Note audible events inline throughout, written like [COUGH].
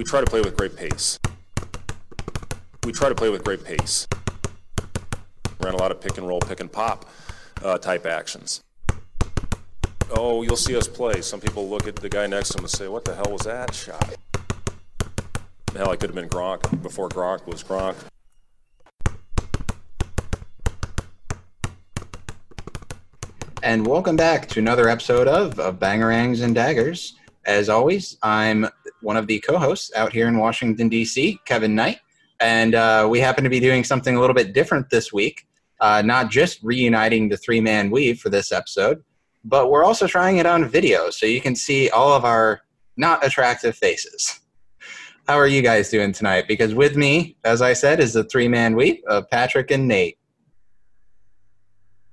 we try to play with great pace. We try to play with great pace. Ran a lot of pick and roll, pick and pop uh, type actions. Oh, you'll see us play. Some people look at the guy next to him and say, "What the hell was that shot?" Hell, I could have been Gronk before Gronk was Gronk. And welcome back to another episode of, of Bangerangs and Daggers. As always, I'm one of the co-hosts out here in Washington D.C., Kevin Knight, and uh, we happen to be doing something a little bit different this week. Uh, not just reuniting the three-man weave for this episode, but we're also trying it on video, so you can see all of our not attractive faces. How are you guys doing tonight? Because with me, as I said, is the three-man weave of Patrick and Nate.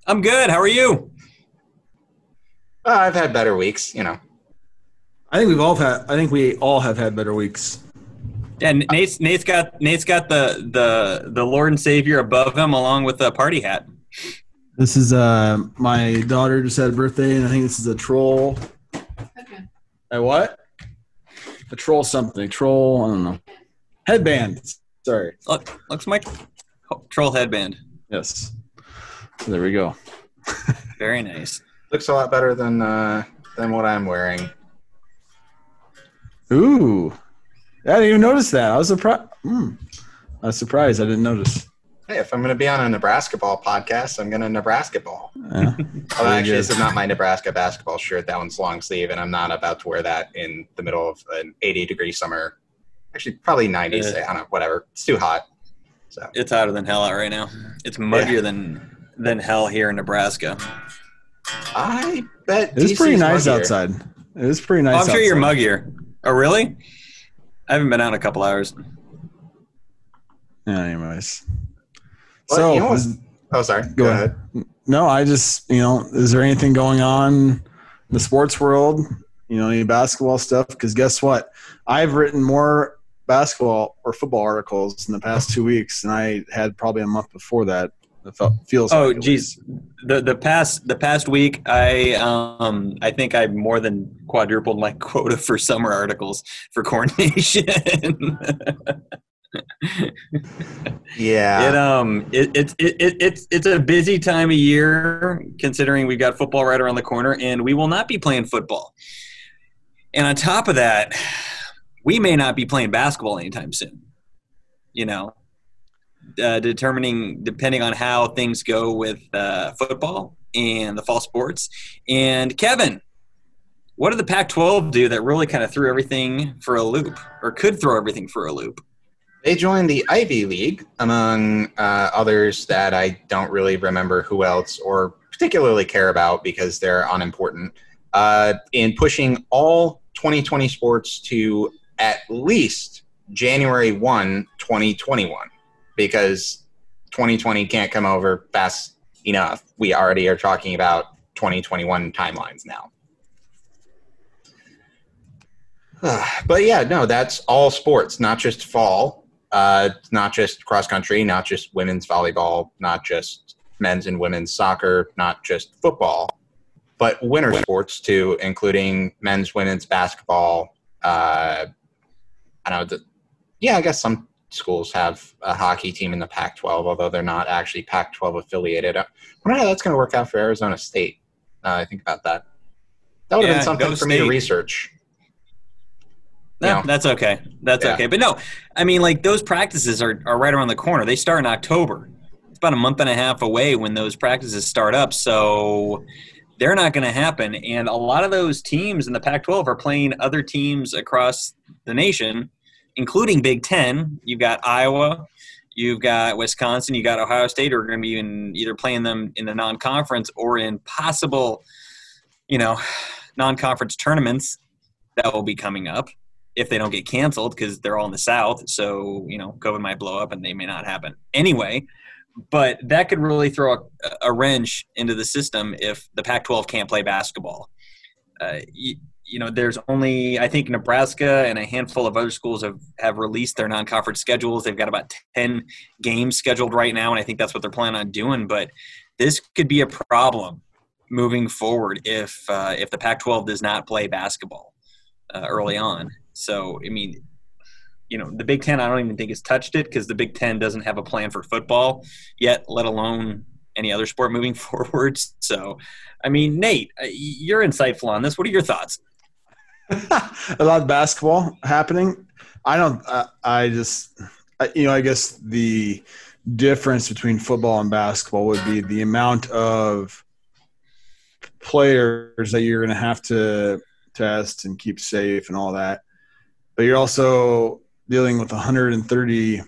I'm good. How are you? Uh, I've had better weeks, you know. I think we've all had. I think we all have had better weeks. Yeah, Nate's Nate's got Nate's got the the the Lord and Savior above him, along with a party hat. This is uh my daughter just had a birthday, and I think this is a troll. Okay. A what? A troll something. Troll. I don't know. Headband. Sorry. Look, looks like troll headband. Yes. So there we go. [LAUGHS] Very nice. Looks a lot better than uh, than what I'm wearing. Ooh, I didn't even notice that. I was surprised. Mm. I was surprised. I didn't notice. Hey, if I'm going to be on a Nebraska ball podcast, I'm going to Nebraska ball. Yeah. [LAUGHS] well, actually, this is not my Nebraska basketball shirt. That one's long sleeve, and I'm not about to wear that in the middle of an 80 degree summer. Actually, probably 90. Yeah. I don't know. Whatever. It's too hot. So it's hotter than hell out right now. It's muggier yeah. than than hell here in Nebraska. I bet it's pretty nice muggier. outside. It was pretty nice. Oh, I'm sure outside. you're muggier. Oh, really? I haven't been out in a couple hours. Yeah, anyways. Well, so, you know oh, sorry. Go, go ahead. ahead. No, I just, you know, is there anything going on in the sports world? You know, any basketball stuff? Because guess what? I've written more basketball or football articles in the past two weeks than I had probably a month before that feels. Oh, like geez, the the past the past week, I um I think I more than quadrupled my [LAUGHS] quota for summer articles for Corn Nation. yeah, it um it, it, it, it it's it's a busy time of year considering we've got football right around the corner, and we will not be playing football. And on top of that, we may not be playing basketball anytime soon. You know, uh, determining depending on how things go with uh, football and the fall sports. And Kevin, what did the Pac-12 do that really kind of threw everything for a loop, or could throw everything for a loop? They joined the Ivy League, among uh, others that I don't really remember who else or particularly care about because they're unimportant. Uh, in pushing all 2020 sports to at least January 1, 2021 because 2020 can't come over fast enough. We already are talking about 2021 timelines now. [SIGHS] but yeah, no, that's all sports, not just fall, uh, not just cross country, not just women's volleyball, not just men's and women's soccer, not just football, but winter sports too, including men's, women's basketball. Uh, I don't know. Yeah, I guess some schools have a hockey team in the Pac 12, although they're not actually Pac 12 affiliated. I wonder how that's going to work out for Arizona State. Uh, I think about that. That would have been something for state. me to research. No, that's okay. That's yeah. okay. But no, I mean, like those practices are, are right around the corner. They start in October. It's about a month and a half away when those practices start up. So they're not going to happen. And a lot of those teams in the Pac 12 are playing other teams across the nation including Big Ten. You've got Iowa, you've got Wisconsin, you got Ohio State, who are going to be in either playing them in the non-conference or in possible, you know, non-conference tournaments that will be coming up if they don't get canceled because they're all in the South. So you know, COVID might blow up and they may not happen anyway. But that could really throw a, a wrench into the system if the Pac-12 can't play basketball. Uh, you know, there's only I think Nebraska and a handful of other schools have have released their non-conference schedules. They've got about ten games scheduled right now, and I think that's what they're planning on doing. But this could be a problem moving forward if uh, if the Pac-12 does not play basketball uh, early on. So I mean, you know, the Big Ten, I don't even think has touched it because the Big Ten doesn't have a plan for football yet, let alone any other sport moving [LAUGHS] forward. So, I mean, Nate, uh, you're insightful on this. What are your thoughts? [LAUGHS] a lot of basketball happening. I don't. I, I just, I, you know, I guess the difference between football and basketball would be the amount of players that you're going to have to test and keep safe and all that. But you're also dealing with 130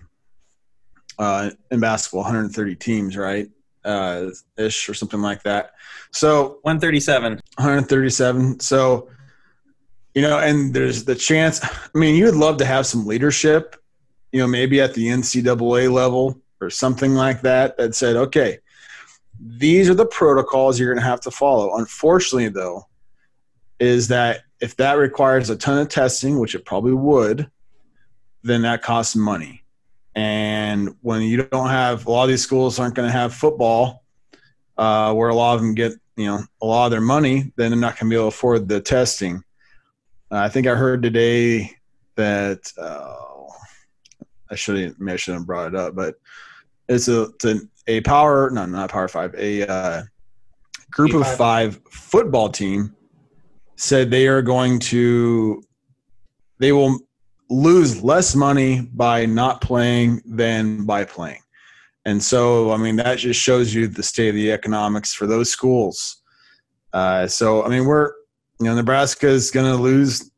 uh, in basketball, 130 teams, right? Uh, ish or something like that. So 137. 137. So, you know, and there's the chance. I mean, you would love to have some leadership, you know, maybe at the NCAA level or something like that that said, okay, these are the protocols you're going to have to follow. Unfortunately, though, is that if that requires a ton of testing, which it probably would, then that costs money. And when you don't have a lot of these schools aren't going to have football, uh, where a lot of them get you know a lot of their money, then they're not going to be able to afford the testing. I think I heard today that uh, I should maybe I shouldn't have brought it up, but it's a it's an, a power no not power five a uh, group of five football team said they are going to they will lose less money by not playing than by playing. And so, I mean, that just shows you the state of the economics for those schools. Uh, so, I mean, we're, you know, Nebraska is going to lose,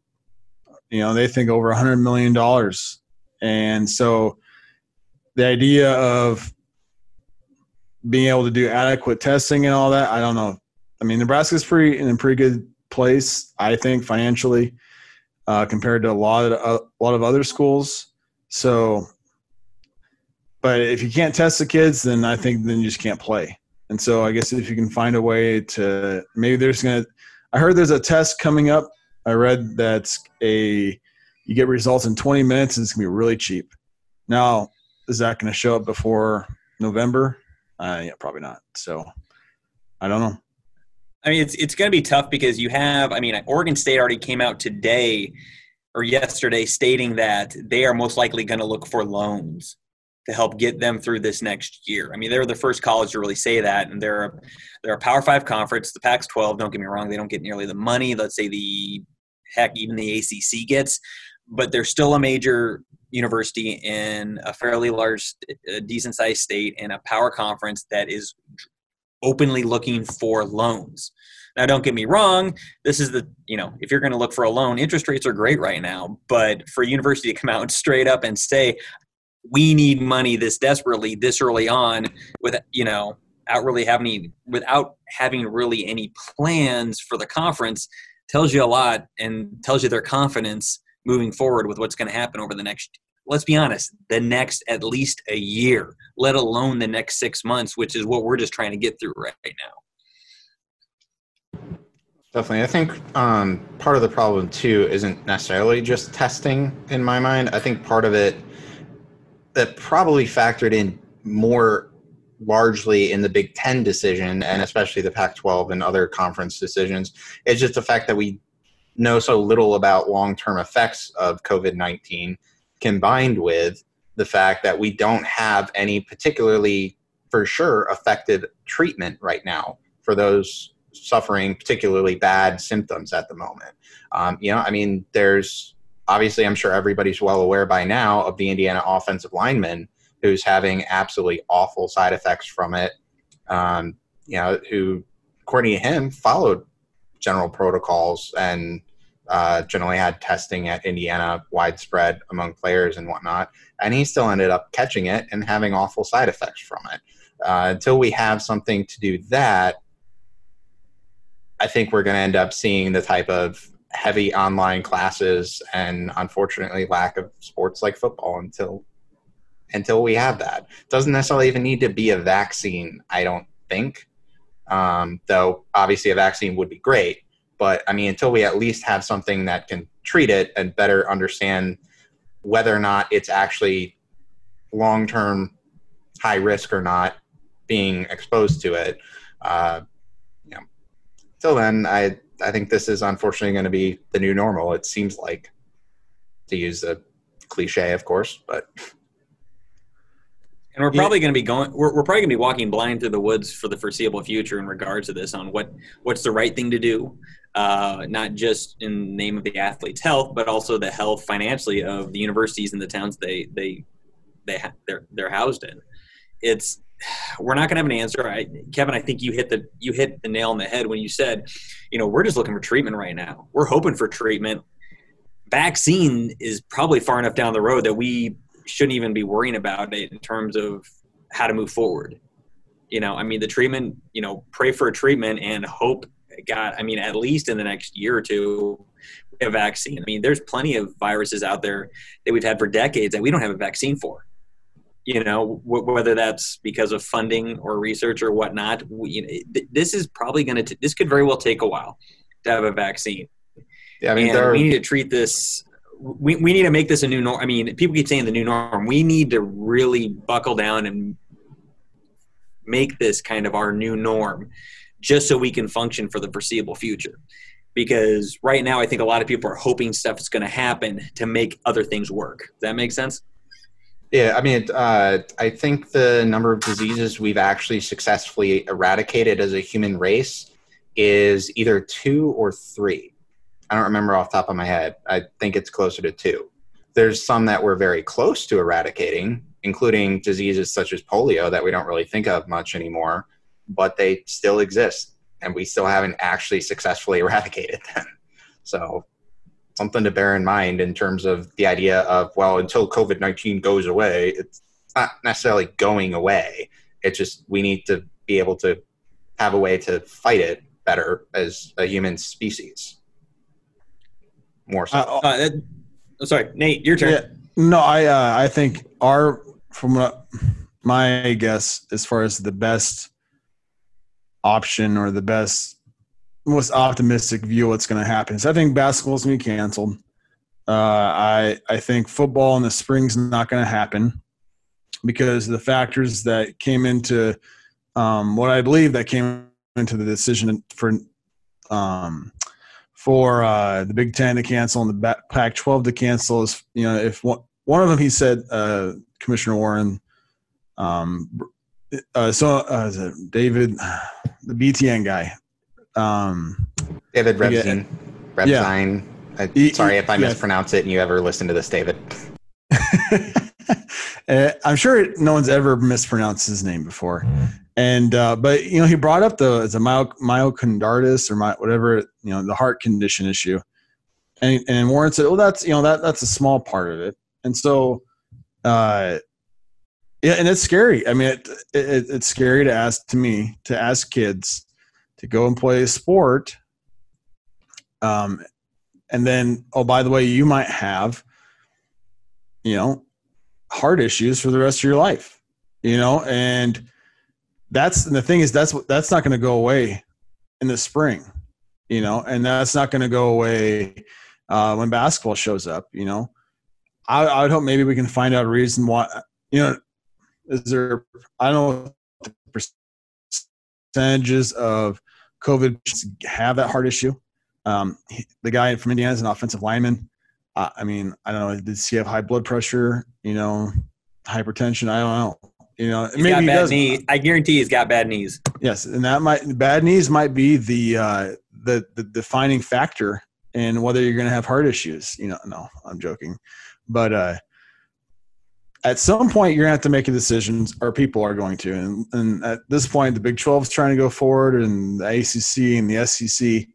you know, they think over a $100 million. And so the idea of being able to do adequate testing and all that, I don't know. I mean, Nebraska's pretty in a pretty good place, I think, financially uh, compared to a lot of uh, a lot of other schools. So, but if you can't test the kids, then I think then you just can't play. And so I guess if you can find a way to maybe there's gonna, I heard there's a test coming up. I read that's a you get results in 20 minutes and it's gonna be really cheap. Now, is that gonna show up before November? Uh, yeah, probably not. So I don't know. I mean, it's it's to be tough because you have. I mean, Oregon State already came out today or yesterday stating that they are most likely going to look for loans to help get them through this next year. I mean, they're the first college to really say that, and they're a, they're a Power Five conference. The Pac-12, don't get me wrong, they don't get nearly the money. Let's say the heck even the ACC gets, but they're still a major university in a fairly large, decent sized state in a power conference that is openly looking for loans. Now, don't get me wrong. This is the, you know, if you're going to look for a loan, interest rates are great right now. But for a university to come out [LAUGHS] straight up and say, we need money this desperately, this early on, with, you know, without really having any, without having really any plans for the conference, tells you a lot and tells you their confidence moving forward with what's going to happen over the next let's be honest, the next at least a year, let alone the next six months, which is what we're just trying to get through right now. Definitely. I think um, part of the problem, too, isn't necessarily just testing in my mind. I think part of it that probably factored in more largely in the Big Ten decision and especially the Pac 12 and other conference decisions is just the fact that we know so little about long term effects of COVID 19 combined with the fact that we don't have any particularly for sure effective treatment right now for those suffering particularly bad symptoms at the moment. Um, you know, I mean, there's obviously, I'm sure everybody's well aware by now of the Indiana offensive lineman who's having absolutely awful side effects from it. Um, you know, who, according to him, followed general protocols and uh, generally had testing at Indiana widespread among players and whatnot, and he still ended up catching it and having awful side effects from it. Uh, until we have something to do that, I think we're going to end up seeing the type of heavy online classes and unfortunately lack of sports like football until until we have that. Doesn't necessarily even need to be a vaccine, I don't think. Um, though obviously a vaccine would be great. But I mean, until we at least have something that can treat it and better understand whether or not it's actually long term high risk or not being exposed to it, uh, you know, till then, I I think this is unfortunately going to be the new normal. It seems like to use a cliche, of course, but. And we're probably going to be going. We're, we're probably going to be walking blind through the woods for the foreseeable future in regards to this on what what's the right thing to do, uh, not just in the name of the athlete's health, but also the health financially of the universities and the towns they they they ha- they're they're housed in. It's we're not going to have an answer. I, Kevin, I think you hit the you hit the nail on the head when you said, you know, we're just looking for treatment right now. We're hoping for treatment. Vaccine is probably far enough down the road that we shouldn't even be worrying about it in terms of how to move forward. You know, I mean, the treatment. You know, pray for a treatment and hope. God, I mean, at least in the next year or two, a vaccine. I mean, there's plenty of viruses out there that we've had for decades that we don't have a vaccine for you know w- whether that's because of funding or research or whatnot we, you know, th- this is probably going to this could very well take a while to have a vaccine. Yeah, I mean, and we need to treat this we, we need to make this a new norm i mean people keep saying the new norm. We need to really buckle down and make this kind of our new norm just so we can function for the foreseeable future. Because right now i think a lot of people are hoping stuff is going to happen to make other things work. Does that make sense yeah, I mean, uh, I think the number of diseases we've actually successfully eradicated as a human race is either two or three. I don't remember off top of my head. I think it's closer to two. There's some that we're very close to eradicating, including diseases such as polio that we don't really think of much anymore, but they still exist, and we still haven't actually successfully [LAUGHS] eradicated them. So something to bear in mind in terms of the idea of well until covid-19 goes away it's not necessarily going away. It's just we need to be able to have a way to fight it better as a human species. More so. Uh, uh, oh, sorry nate your turn. Yeah, no i uh, i think our from what my guess as far as the best option or the best most optimistic view of what's going to happen. So I think basketball's going to be canceled. Uh, I I think football in the spring's not going to happen because the factors that came into um, what I believe that came into the decision for um, for uh, the Big Ten to cancel and the Pac-12 to cancel is you know if one, one of them he said uh, Commissioner Warren um, uh, so uh, David [SIGHS] the BTN guy um, David Rebstein. Rebstein. Yeah. sorry if I yeah. mispronounce it and you ever listen to this, David. [LAUGHS] uh, I'm sure no one's ever mispronounced his name before. And uh, but you know he brought up the it's a myocarditis or my, whatever you know the heart condition issue, and and Warren said, "Oh, that's you know that that's a small part of it." And so, uh, yeah, and it's scary. I mean, it, it, it's scary to ask to me to ask kids to go and play a sport. Um, and then, oh, by the way, you might have, you know, heart issues for the rest of your life, you know, and that's and the thing is that's that's not going to go away in the spring, you know, and that's not going to go away uh, when basketball shows up, you know. I, I would hope maybe we can find out a reason why, you know, is there, I don't know percentages of COVID have that heart issue. Um, the guy from Indiana is an offensive lineman. Uh, I mean, I don't know. Does he have high blood pressure? You know, hypertension? I don't know. You know, he's maybe got bad knee. I guarantee he's got bad knees. Yes, and that might bad knees might be the uh, the the defining factor in whether you're going to have heart issues. You know, no, I'm joking, but uh, at some point you're going to have to make a decision or people are going to. And, and, at this point the big 12 is trying to go forward and the acc and the sec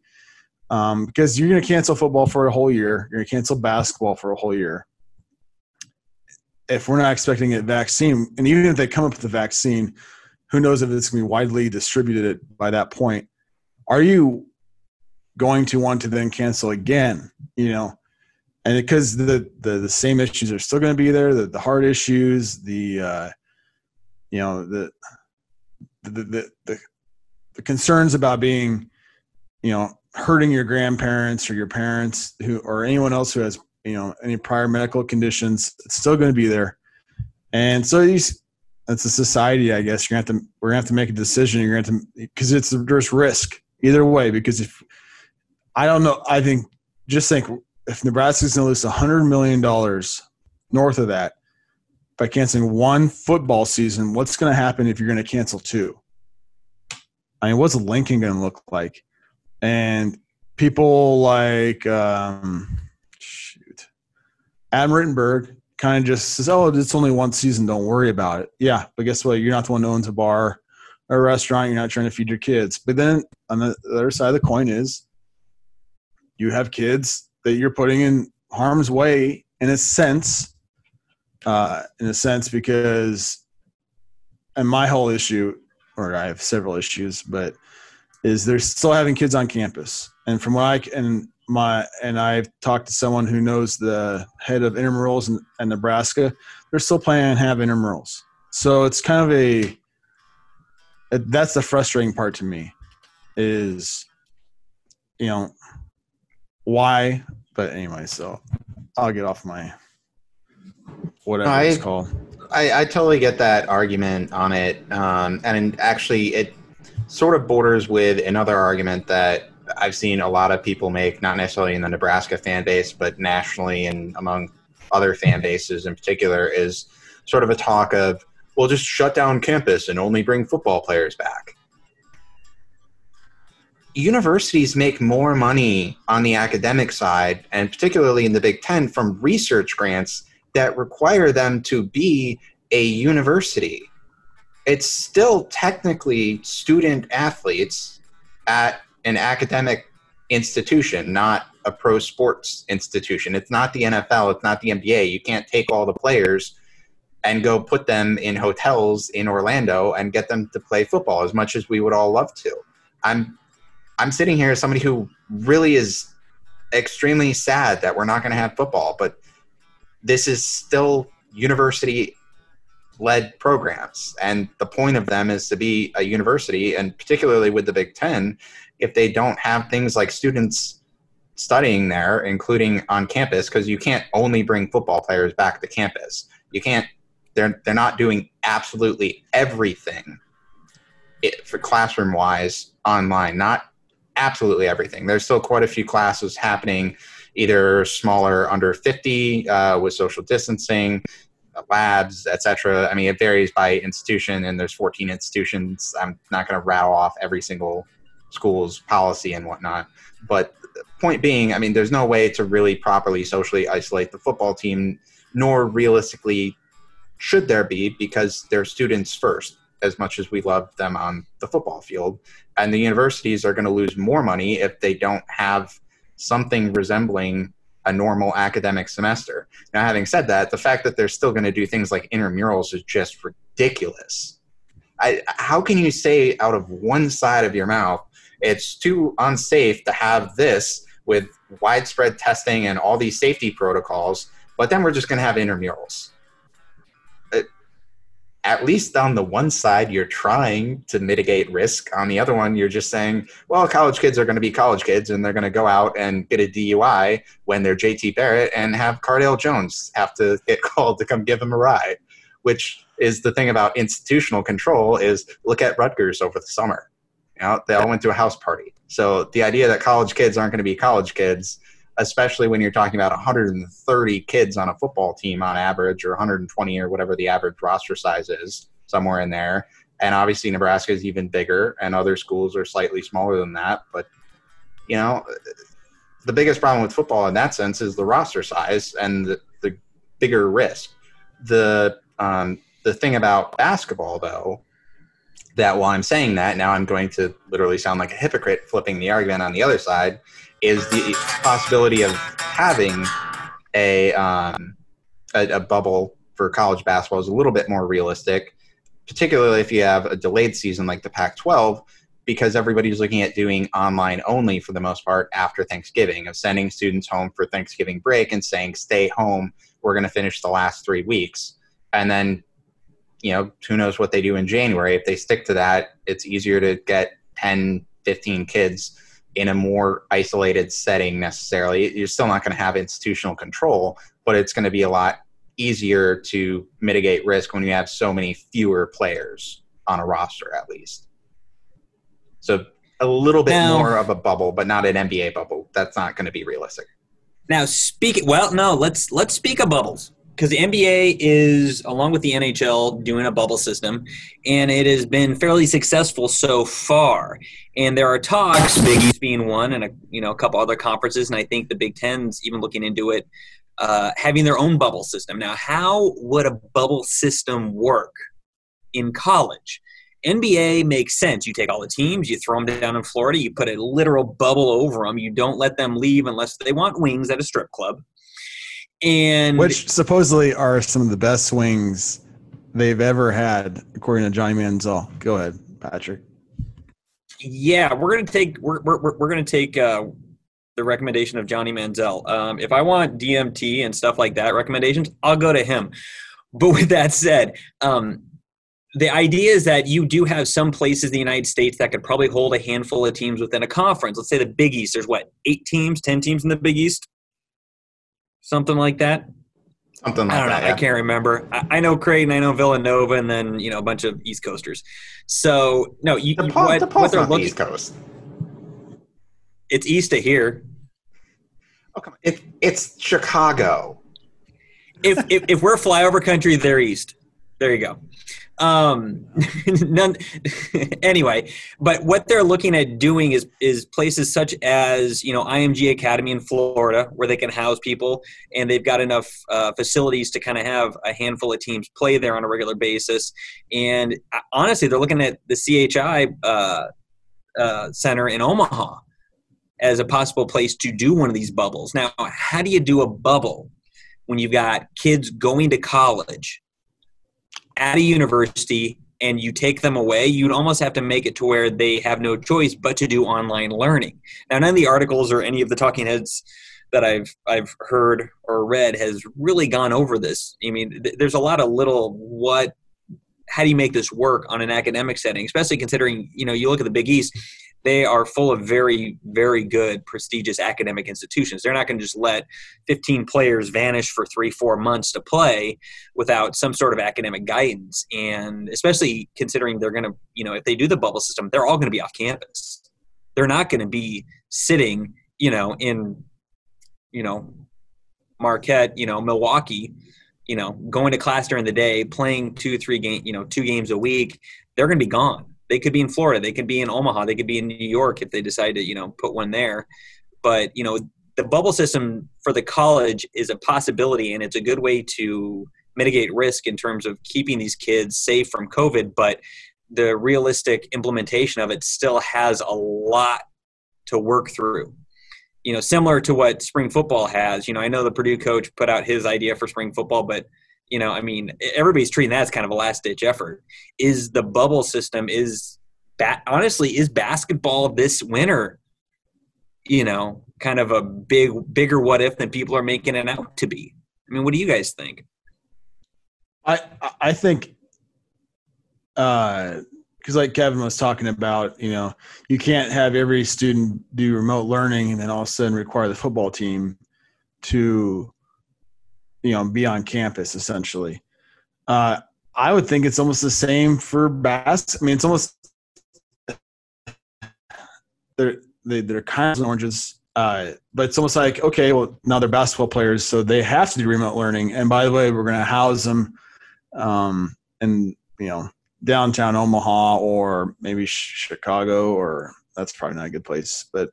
um, because you're going to cancel football for a whole year. You're going to cancel basketball for a whole year. If we're not expecting a vaccine and even if they come up with a vaccine who knows if it's going to be widely distributed by that point. Are you going to want to then cancel again? You know and because the, the the same issues are still going to be there the, the heart issues the uh, you know the the, the the the concerns about being you know hurting your grandparents or your parents who or anyone else who has you know any prior medical conditions it's still going to be there. And so these it's a society i guess you're gonna have to we're gonna have to make a decision. You're have to because it's there's risk either way because if i don't know i think just think if Nebraska's going to lose $100 million north of that by canceling one football season, what's going to happen if you're going to cancel two? I mean, what's Lincoln going to look like? And people like, um, shoot, Adam Rittenberg kind of just says, oh, it's only one season. Don't worry about it. Yeah, but guess what? You're not the one who owns a bar or a restaurant. You're not trying to feed your kids. But then on the other side of the coin is you have kids that you're putting in harm's way in a sense uh, in a sense because and my whole issue or i have several issues but is they're still having kids on campus. And from what i and my and i've talked to someone who knows the head of intramurals in, in nebraska they're still planning to have intramurals. So it's kind of a that's the frustrating part to me is you know why but anyway so i'll get off my whatever I, it's called. I, I totally get that argument on it, um, and actually, it sort of borders with another argument that I've seen a lot of people make, not necessarily in the Nebraska fan base, but nationally and among other fan bases in particular, is sort of a talk of, well, just shut down campus and only bring football players back. Universities make more money on the academic side, and particularly in the Big Ten, from research grants that require them to be a university. It's still technically student athletes at an academic institution, not a pro sports institution. It's not the NFL, it's not the NBA. You can't take all the players and go put them in hotels in Orlando and get them to play football as much as we would all love to. I'm I'm sitting here as somebody who really is extremely sad that we're not going to have football, but this is still university led programs and the point of them is to be a university and particularly with the big 10 if they don't have things like students studying there including on campus because you can't only bring football players back to campus. You can't they're they're not doing absolutely everything it, for classroom wise online not absolutely everything. There's still quite a few classes happening either smaller under 50 uh, with social distancing labs etc i mean it varies by institution and there's 14 institutions. I'm not going to rattle off every single school's policy and whatnot. But point being i mean there's no way to really properly socially isolate the football team nor realistically should there be because they're students first as much as we love them on the football field and the universities are going to lose more money if they don't have something resembling a normal academic semester. Now, having said that, the fact that they're still going to do things like intramurals is just ridiculous. I, how can you say out of one side of your mouth, it's too unsafe to have this with widespread testing and all these safety protocols, but then we're just going to have intramurals? At least on the one side you're trying to mitigate risk. On the other one you're just saying well college kids are going to be college kids and they're going to go out and get a dui when they're jt barrett and have cardale jones have to get [LAUGHS] called to come give them a ride which is the thing about institutional control is look at rutgers over the summer. You know they all went to a house party. So the idea that college kids aren't going to be college kids especially when you're talking about 130 kids on a football team on average, or 120 or whatever the average roster size is, somewhere in there. And obviously, Nebraska is even bigger, and other schools are slightly smaller than that. But you know, the biggest problem with football in that sense is the roster size and the, the bigger risk. The um, the thing about basketball, though, that while I'm saying that, now I'm going to literally sound like a hypocrite flipping the argument on the other side, is the possibility of having a, um, a, a bubble for college basketball is a little bit more realistic, particularly if you have a delayed season like the Pac-12, because everybody's looking at doing online only for the most part after Thanksgiving, of sending students home for Thanksgiving break and saying, "Stay home. We're going to finish the last three weeks," and then. You know, who knows what they do in January. If they stick to that, it's easier to get 10, 15 kids in a more isolated setting necessarily. You're still not going to have institutional control, but it's going to be a lot easier to mitigate risk when you have so many fewer players on a roster, at least. So a little bit now, more of a bubble, but not an NBA bubble. That's not going to be realistic. Now, speak well. No, let's let's speak of bubbles. Because the NBA is, along with the NHL, doing a bubble system, and it has been fairly successful so far. And there are talks, Big East being one, and a you know a couple other conferences, and I think the Big Ten's even looking into it, uh, having their own bubble system. Now, how would a bubble system work in college? NBA makes sense. You take all the teams, you throw them down in Florida, you put a literal bubble over them. You don't let them leave unless they want wings at a strip club and which supposedly are some of the best swings they've ever had, according to Johnny Manziel. Go ahead, Patrick. Yeah, we're gonna take we're we're, we're gonna take uh, the recommendation of Johnny Manziel. Um, if I want DMT and stuff like that recommendations, I'll go to him. But with that said, um, the idea is that you do have some places in the United States that could probably hold a handful of teams within a conference. Let's say the Big East. There's what eight teams, ten teams in the Big East something like that. Something like I don't that. know. Yeah. I can't remember. I, I know Creighton, I know Villanova, and then you know a bunch of East Coasters. So no, you, DePaul, what, DePaul's what they're not the looking. East Coast. It's east of here. Oh, come on. It, it's Chicago. If, if if we're flyover country, they're east. There you go. Um, [LAUGHS] none. [LAUGHS] anyway, but what they're looking at doing is is places such as you know IMG Academy in Florida, where they can house people, and they've got enough uh, facilities to kind of have a handful of teams play there on a regular basis. And uh, honestly, they're looking at the CHI uh, uh, Center in Omaha as a possible place to do one of these bubbles. Now, how do you do a bubble when you've got kids going to college? At a university and you take them away, you'd almost have to make it to where they have no choice but to do online learning. Now, none of the articles or any of the talking heads that I've I've heard or read has really gone over this. I mean, th- there's a lot of little what how do you make this work on an academic setting, especially considering you know you look at the Big East, they are full of very very good prestigious academic institutions. They're not going to just let 15 players vanish for three four months to play without some sort of academic guidance, and especially considering they're going to you know if they do the bubble system, they're all going to be off campus. They're not going to be sitting you know in you know Marquette, you know Milwaukee you know, going to class during the day, playing two, three game, you know, two games a week, they're going to be gone. They could be in Florida, they could be in Omaha, they could be in New York if they decide to, you know, put one there. But you know, the bubble system for the college is a possibility, and it's a good way to mitigate risk in terms of keeping these kids safe from COVID. But the realistic implementation of it still has a lot to work through you know, similar to what spring football has. You know, I know the Purdue coach put out his idea for spring football, but you know, I mean, everybody's treating that as kind of a last ditch effort. Is the bubble system is that honestly is basketball this winter? You know, kind of a big, bigger what if than people are making it out to be. I mean, what do you guys think? I I think uh because like Kevin was talking about, you know, you can't have every student do remote learning and then all of a sudden require the football team to, you know, be on campus essentially. Uh, I would think it's almost the same for bass. I mean, it's almost they're they, they're kind of oranges, uh, but it's almost like okay, well now they're basketball players, so they have to do remote learning. And by the way, we're going to house them, um, and you know downtown Omaha or maybe Chicago or that's probably not a good place, but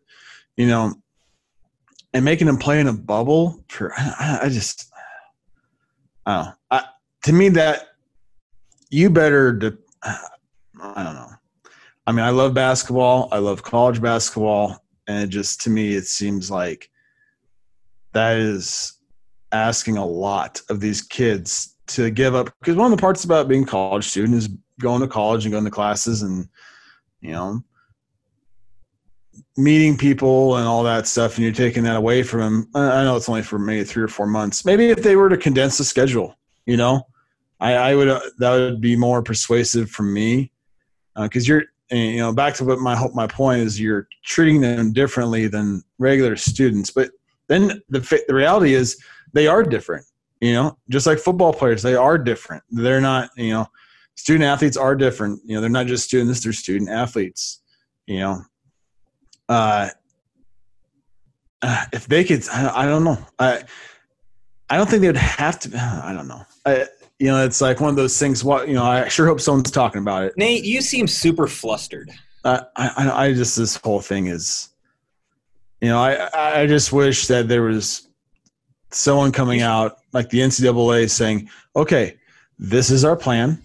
you know, and making them play in a bubble for I just Oh, I, to me that you better de- I don't know. I mean, I love basketball. I love college basketball, and it just to me it seems like that is asking a lot of these kids to give up because one of the parts about being a college student is going to college and going to classes and you know meeting people and all that stuff and you're taking that away from them i know it's only for maybe three or four months maybe if they were to condense the schedule you know i, I would uh, that would be more persuasive for me because uh, you're you know back to what my hope my point is you're treating them differently than regular students but then the the reality is they are different you know just like football players they are different they're not you know student athletes are different. You know, they're not just students; they're student athletes. You know, uh, if they could, I, I don't know. I I don't think they would have to. [SIGHS] I don't know. I, you know, it's like one of those things. What you know, I sure hope someone's talking about it. Nate, you seem super flustered. Uh, I, I just this whole thing is, you know, I I just wish that there was someone coming out like the NCAA saying, okay, this is our plan,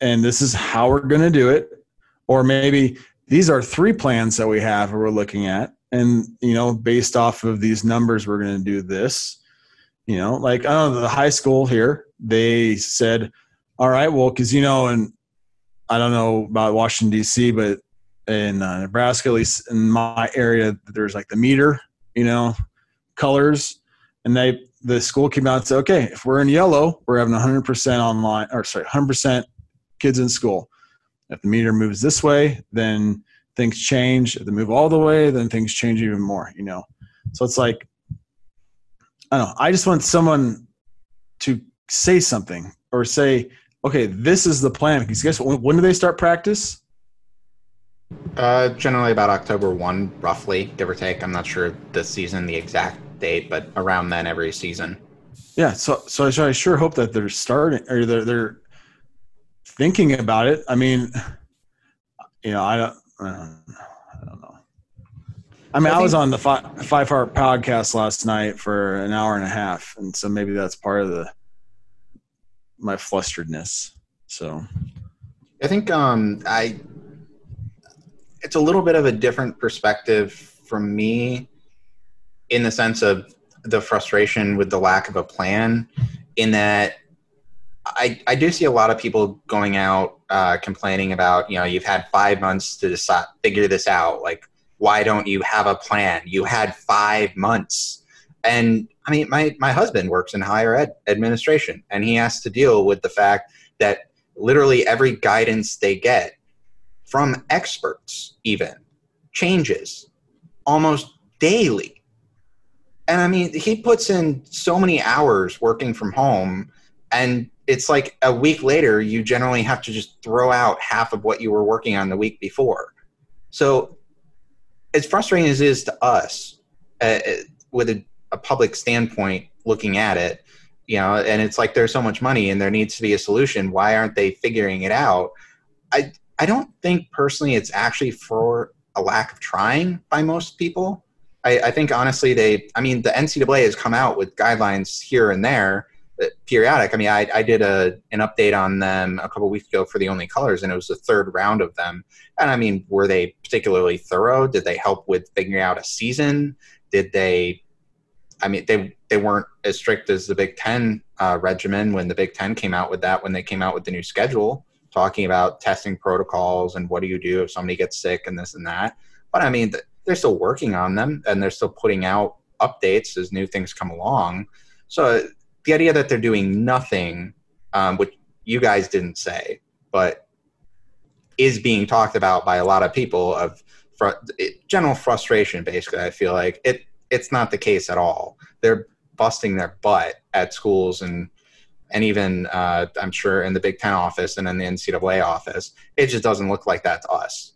and this is how we're going to do it, or maybe these are three plans that we have that we're looking at, and you know, based off of these numbers, we're going to do this. You know, like I don't know the high school here, they said, all right, well, because you know, and I don't know about Washington D.C., but in uh, Nebraska, at least in my area, there's like the meter, you know, colors, and they the school came out and said, okay, if we're in yellow, we're having 100% online, or sorry, 100% kids in school. If the meter moves this way, then things change. If they move all the way, then things change even more, you know. So it's like, I don't know. I just want someone to say something or say, okay, this is the plan. Because guess what? When do they start practice? Uh, generally about October 1, roughly, give or take. I'm not sure the season, the exact date, but around then every season. Yeah, so so I sure hope that they're starting or they're they're thinking about it. I mean, you know, I don't, I don't, know. I mean, I, I was on the five, five Heart podcast last night for an hour and a half, and so maybe that's part of the my flusteredness. So, I think um, I it's a little bit of a different perspective from me in the sense of the frustration with the lack of a plan in that I, I do see a lot of people going out uh, complaining about you know you've had five months to decide figure this out. Like why don't you have a plan? You had five months. And i mean my, my husband works in higher ed administration and he has to deal with the fact that literally every guidance they get from experts even changes almost daily. And I mean, he puts in so many hours working from home, and it's like a week later, you generally have to just throw out half of what you were working on the week before. So, as frustrating as it is to us, uh, uh, with a, a public standpoint looking at it, you know, and it's like there's so much money and there needs to be a solution. Why aren't they figuring it out? I I don't think personally it's actually for a lack of trying by most people. I, I, think honestly they i mean the ncaa has come out with guidelines here and there periodic. I mean i, I did a, an update on them a couple weeks ago for the only colors and it was the third round of them. And i mean were they particularly thorough? Did they help with figuring out a season? Did they i mean they they weren't as strict as the big ten uh, regimen when the big ten came out with that when they came out with the new schedule talking about testing protocols and what do you do if somebody gets sick and this and that. But i mean they're still working on them and they're still putting out updates as new things come along. So the idea that they're doing nothing, um, which you guys didn't say, but is being talked about by a lot of people of fr- general frustration. Basically, I feel like it. It's not the case at all. They're busting their butt at schools and and even uh, I'm sure in the Big Ten office and in the NCAA office, it just doesn't look like that to us.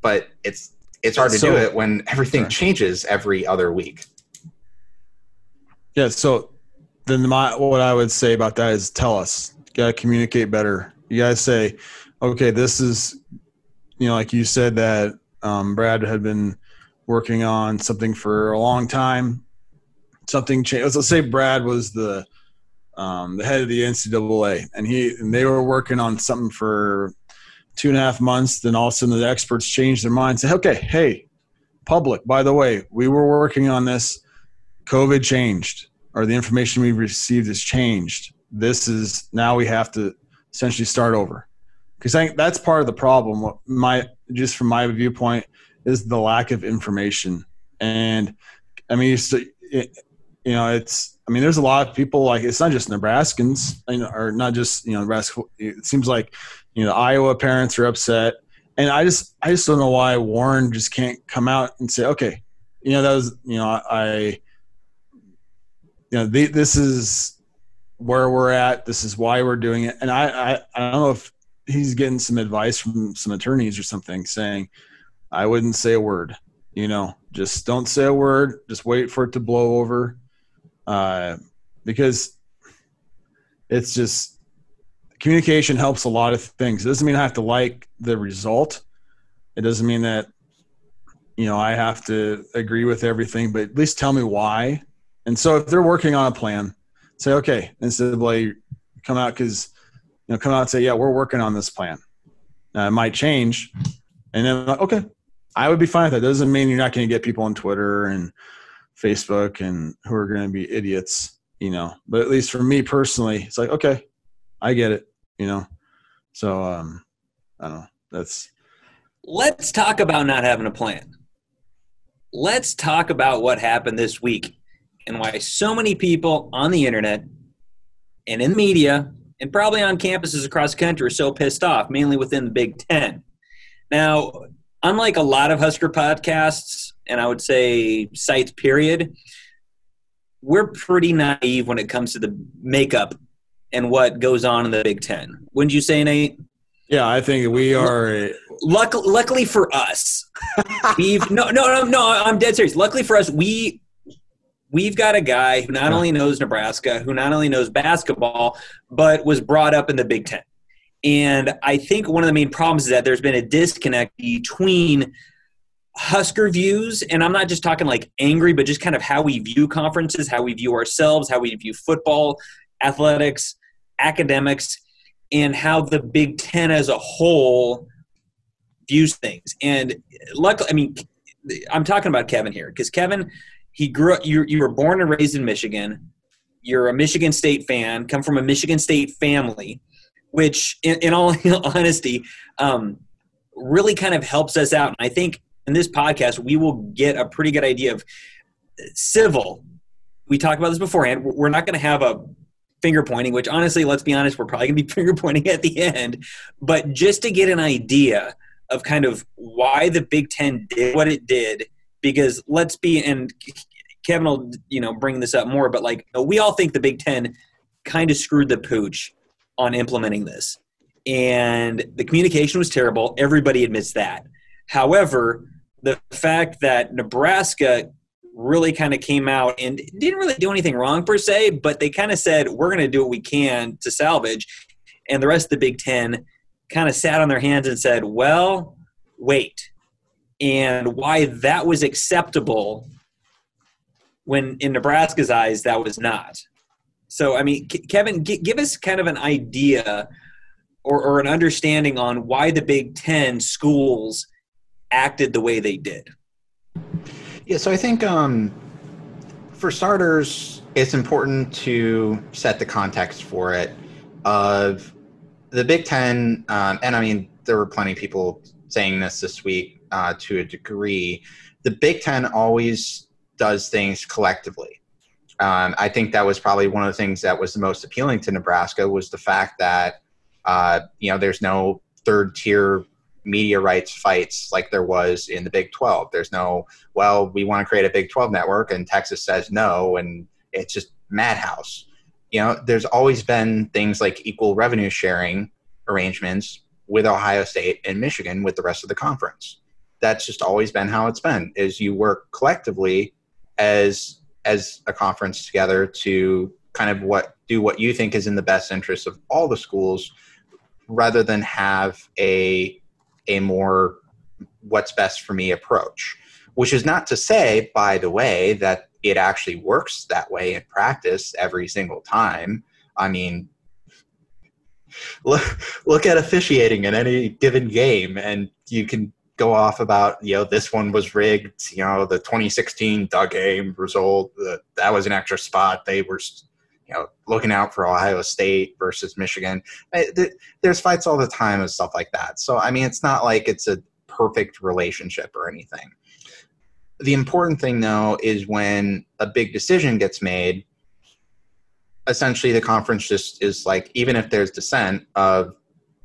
But it's it's hard to so, do it when everything changes every other week. Yeah. So then my what I would say about that is tell us. You gotta communicate better. You gotta say, okay, this is you know, like you said that um, Brad had been working on something for a long time. Something changed. Let's say Brad was the um, the head of the NCAA, and he and they were working on something for two and a half months, then all of a sudden the experts change their mind, say, okay, hey, public, by the way, we were working on this. COVID changed, or the information we received has changed. This is now we have to essentially start over. Because I think that's part of the problem. What my just from my viewpoint is the lack of information. And I mean, it, you know, it's I mean, there's a lot of people like it's not just Nebraskans, or not just you know Nebraska. It seems like you know, Iowa parents are upset, and I just I just don't know why Warren just can't come out and say, okay, you know, that was you know I, you know, the, this is where we're at. This is why we're doing it, and I, I I don't know if he's getting some advice from some attorneys or something saying, I wouldn't say a word. You know, just don't say a word. Just wait for it to blow over. uh, because it's just communication helps a lot of things. It doesn't mean I have to like the result. It doesn't mean that you know I have to agree with everything, but at least tell me why. And so if they're working on a plan, say okay instead of like come out because you know come out and say yeah we're working on this plan. Uh, it might change, and then okay, I would be fine with that. Doesn't mean you're not going to get people on Twitter and Facebook and who are going to be idiots, you know. But at least for me personally, it's like okay, I get it, you know. So um, I don't know. That's. Let's talk about not having a plan. Let's talk about what happened this week and why so many people on the internet and in media and probably on campuses across the country are so pissed off, mainly within the Big Ten. Now, unlike a lot of Husker podcasts, and I would say sites, period, we're pretty naive when it comes to the makeup and what goes on in the Big Ten. Wouldn't you say, Nate? Yeah, I think we are. Luckily, luckily for us, we've no, no, no, no. I'm dead serious. Luckily for us, we we've got a guy who not only knows Nebraska, who not only knows basketball, but was brought up in the Big Ten. And I think one of the main problems is that there's been a disconnect between Husker views, and I'm not just talking like angry, but just kind of how we view conferences, how we view ourselves, how we view football, athletics, academics, and how the Big Ten as a whole views things. And luckily, I mean, I'm talking about Kevin here because Kevin he grew up you, you were born and raised in michigan. You're a michigan state fan come from a michigan state family which in, in all [LAUGHS] honesty um, really kind of helps us out. And i think in this podcast we will get a pretty good idea of civil. We talked about this beforehand. We're not going to have a finger pointing which honestly let's be honest we're probably going to be [LAUGHS] finger pointing at the end. But just to get an idea of kind of why the big ten did what it did because let's be and Kevin will you know bring this up more, but like we all think the Big Ten kind of screwed the pooch on implementing this, and the communication was terrible. Everybody admits that. However, the fact that Nebraska really kind of came out and didn't really do anything wrong per se, but they kind of said we're going to do what we can to salvage, and the rest of the Big Ten kind of sat on their hands and said, "Well, wait." And why that was acceptable when in Nebraska's eyes that was not. So, I mean, Kevin, give us kind of an idea or, or an understanding on why the Big Ten schools acted the way they did. Yeah, so I think um, for starters, it's important to set the context for it of the Big Ten, um, and I mean, there were plenty of people saying this this week uh, to a degree. The Big Ten always does things collectively. Um, I think that was probably one of the things that was the most appealing to Nebraska was the fact that uh, you know there's no third tier media rights fights like there was in the Big 12. There's no well, we want to create a Big 12 network and Texas says no, and it's just madhouse. You know, there's always been things like equal revenue sharing arrangements with Ohio State and Michigan with the rest of the conference. That's just always been how it's been. Is you work collectively as as a conference together to kind of what do what you think is in the best interest of all the schools rather than have a a more what's best for me approach which is not to say by the way that it actually works that way in practice every single time i mean look look at officiating in any given game and you can go off about you know this one was rigged you know the 2016 Doug game result the, that was an extra spot. They were you know looking out for ohio state versus michigan. There's fights all the time and stuff like that. So i mean it's not like it's a perfect relationship or anything. The important thing though is when a big decision gets made essentially the conference just is like even if there's dissent of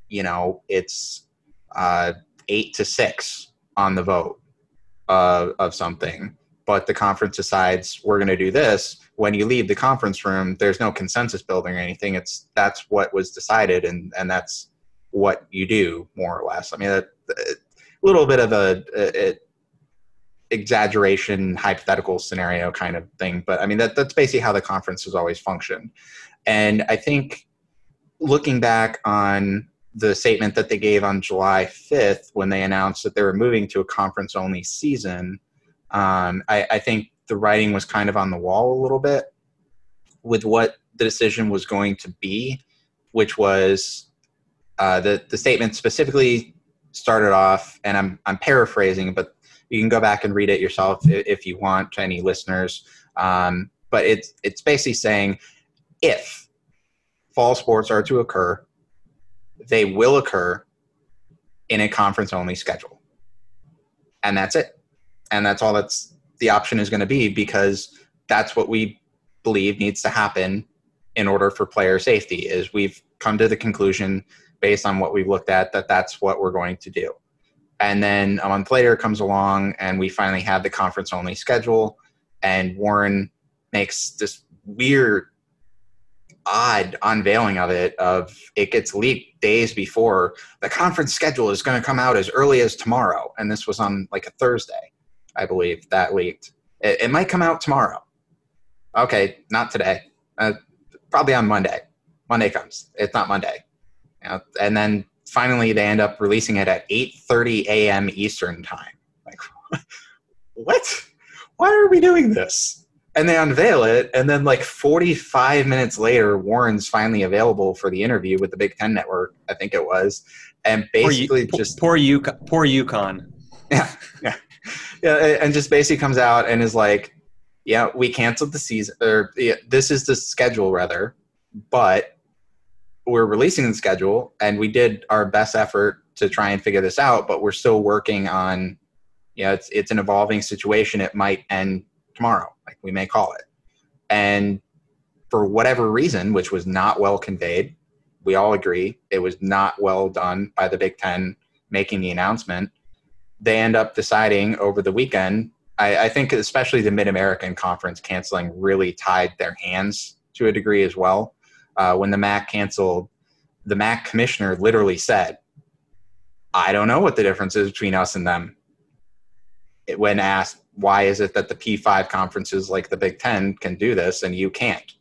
you know it's uh eight to six on the vote uh, of something, but the conference decides we're going to do this. When you leave the conference room, there's no consensus building or anything. It's that's what was decided, and and that's what you do more or less. I mean, a, a little bit of a, a, exaggeration, hypothetical scenario kind of thing. But I mean, that, that's basically how the conference has always functioned. And I think looking back on the statement that they gave on July 5th when they announced that they were moving to a conference only season, um, I, I think the writing was kind of on the wall a little bit with what the decision was going to be, which was uh, the the statement specifically started off, and I'm I'm paraphrasing, but you can go back and read it yourself if you want to any listeners. Um, but it's it's basically saying if fall sports are to occur, they will occur in a conference only schedule, and that's it, and that's all that's the option is going to be because that's what we believe needs to happen in order for player safety is we've come to the conclusion based on what we've looked at that that's what we're going to do. And then a month later comes along and we finally have the conference only schedule and warren makes this weird odd unveiling of it of it gets leaked days before the conference schedule is going to come out as early as tomorrow and this was on like a thursday i believe that leaked it, it might come out tomorrow okay not today uh, probably on monday monday comes it's not monday you know, and then finally they end up releasing it at 8:30 a.m. Eastern time. Like, [LAUGHS] what? Why are we doing this? And they unveil it, and then like 45 minutes later, Warren's finally available for the interview with the Big Ten Network. I think it was, and basically poor, just poor UConn, poor UConn. [LAUGHS] Yeah, yeah, yeah, and just basically comes out and is like, "Yeah, we canceled the season, or yeah, this is the schedule rather, but we're releasing the schedule and we did our best effort to try and figure this out but we're still working on you know it's it's an evolving situation it might end tomorrow. Like we may call it. And for whatever reason which was not well conveyed we all agree it was not well done by the big ten making the announcement they end up deciding over the weekend i, I think especially the mid-american conference canceling really tied their hands to a degree as well. Uh, when the MAC canceled, the MAC commissioner literally said, I don't know what the difference is between us and them. When asked, why is it that the P5 conferences like the Big Ten can do this and you can't?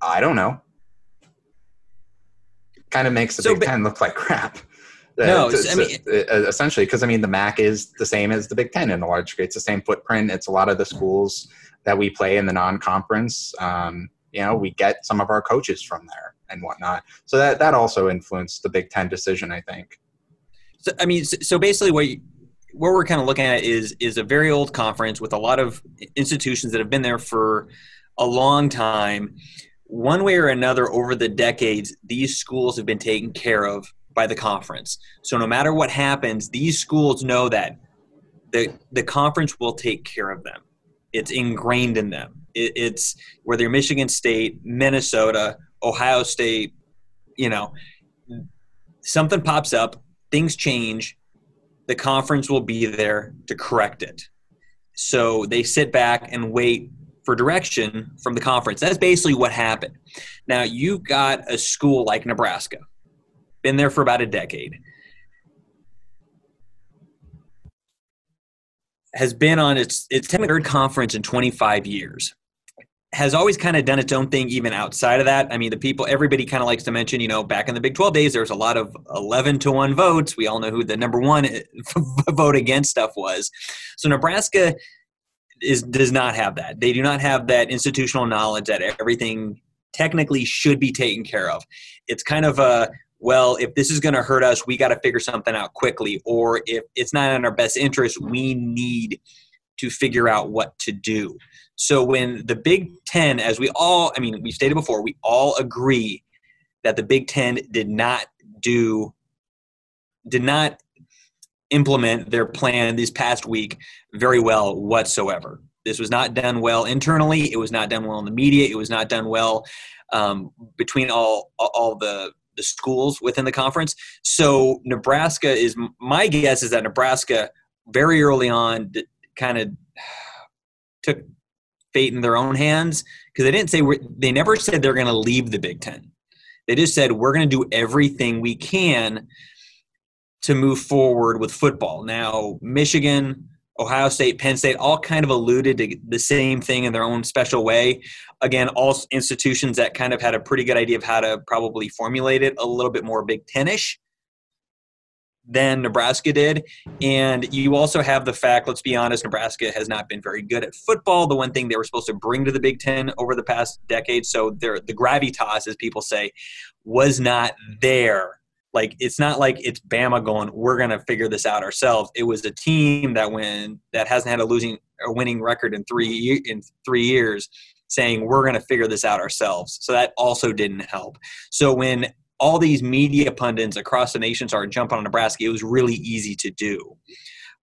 I don't know. Kind of makes the so, Big Ten look like crap. Uh, [LAUGHS] no, uh, I mean, uh, essentially, because I mean, the MAC is the same as the Big Ten in a large degree. It's the same footprint. It's a lot of the schools that we play in the non-conference. Um, you know we get some of our coaches from there and whatnot so that that also influenced the big ten decision i think so i mean so basically what you, what we're kind of looking at is is a very old conference with a lot of institutions that have been there for a long time. One way or another over the decades these schools have been taken care of by the conference. So no matter what happens these schools know that the the conference will take care of them. It's ingrained in them. It, it's whether Michigan State, Minnesota, Ohio State, you know, something pops up, things change, the conference will be there to correct it. So they sit back and wait for direction from the conference. That's basically what happened. Now, you've got a school like Nebraska, been there for about a decade. Has been on its its 10th conference in 25 years has always kind of done its own thing even outside of that. I mean, the people, everybody kind of likes to mention, you know, back in the Big 12 days, there was a lot of 11 to 1 votes. We all know who the number one eh, [LAUGHS] vote against stuff was. So Nebraska is does not have that. They do not have that institutional knowledge that everything technically should be taken care of. It's kind of a well, if this is going to hurt us, we got to figure something out quickly. Or if it's not in our best interest, we need to figure out what to do. So when the Big Ten, as we all, I mean, we stated before, we all agree that the Big Ten did not do, did not implement their plan this past week very well whatsoever. This was not done well internally. It was not done well in the media. It was not done well um, between all all the the schools within the conference. So Nebraska is my guess is that Nebraska very early on kind of took fate in their own hands because they didn't say they never said they're going to leave the Big Ten. They just said we're going to do everything we can to move forward with football. Now, Michigan, Ohio State, Penn State, all kind of alluded to the same thing in their own special way. Again, all institutions that kind of had a pretty good idea of how to probably formulate it a little bit more Big Ten-ish than Nebraska did. And you also have the fact, let's be honest, Nebraska has not been very good at football, the one thing they were supposed to bring to the Big Ten over the past decade. So the gravitas, as people say, was not there like it's not like it's Bama going, we're gonna figure this out ourselves. It was a team that win that hasn't had a losing or winning record in three in three years, saying we're gonna figure this out ourselves. So that also didn't help. So when all these media pundits across the nation started jumping on Nebraska, it was really easy to do.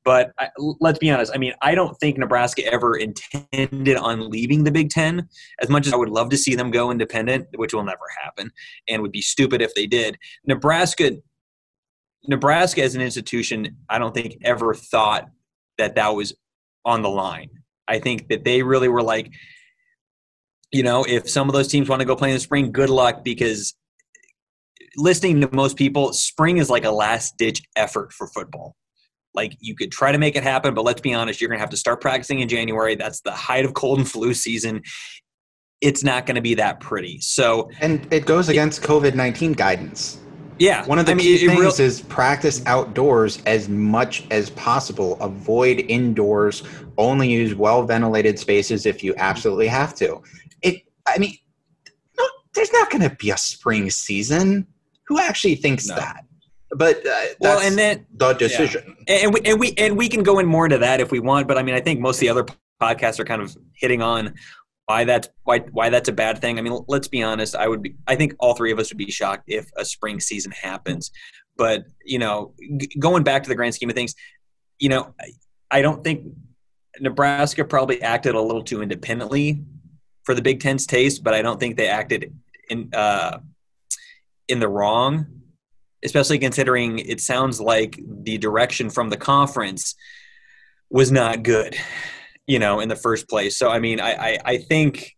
But I, let's be honest. I mean, I don't think Nebraska ever intended on leaving the Big Ten. As much as I would love to see them go independent, which will never happen, and would be stupid if they did. Nebraska, Nebraska as an institution, I don't think ever thought that that was on the line. I think that they really were like, you know, if some of those teams want to go play in the spring, good luck because listening to most people, spring is like a last ditch effort for football. Like you could try to make it happen, but let's be honest, you're going to have to start practicing in January. That's the height of cold and flu season. It's not going to be that pretty. So, and it goes against COVID 19 guidance. Yeah. One of the I key mean, things is practice outdoors as much as possible. Avoid indoors. Only use well ventilated spaces if you absolutely have to. It, I mean, no, there's not going to be a spring season. Who actually thinks no. that? but uh, well, and then the decision. Yeah. And we and we and we can go in more into that if we want. But I mean, I think most of the other podcasts are kind of hitting on why that's why why that's a bad thing. I mean, let's be honest. I would be. I think all three of us would be shocked if a spring season happens. But you know, g- going back to the grand scheme of things, you know, I don't think Nebraska probably acted a little too independently for the Big Ten's taste, but I don't think they acted in uh, in the wrong especially considering it sounds like the direction from the conference was not good, you know, in the first place. So, I mean, I, I, I think,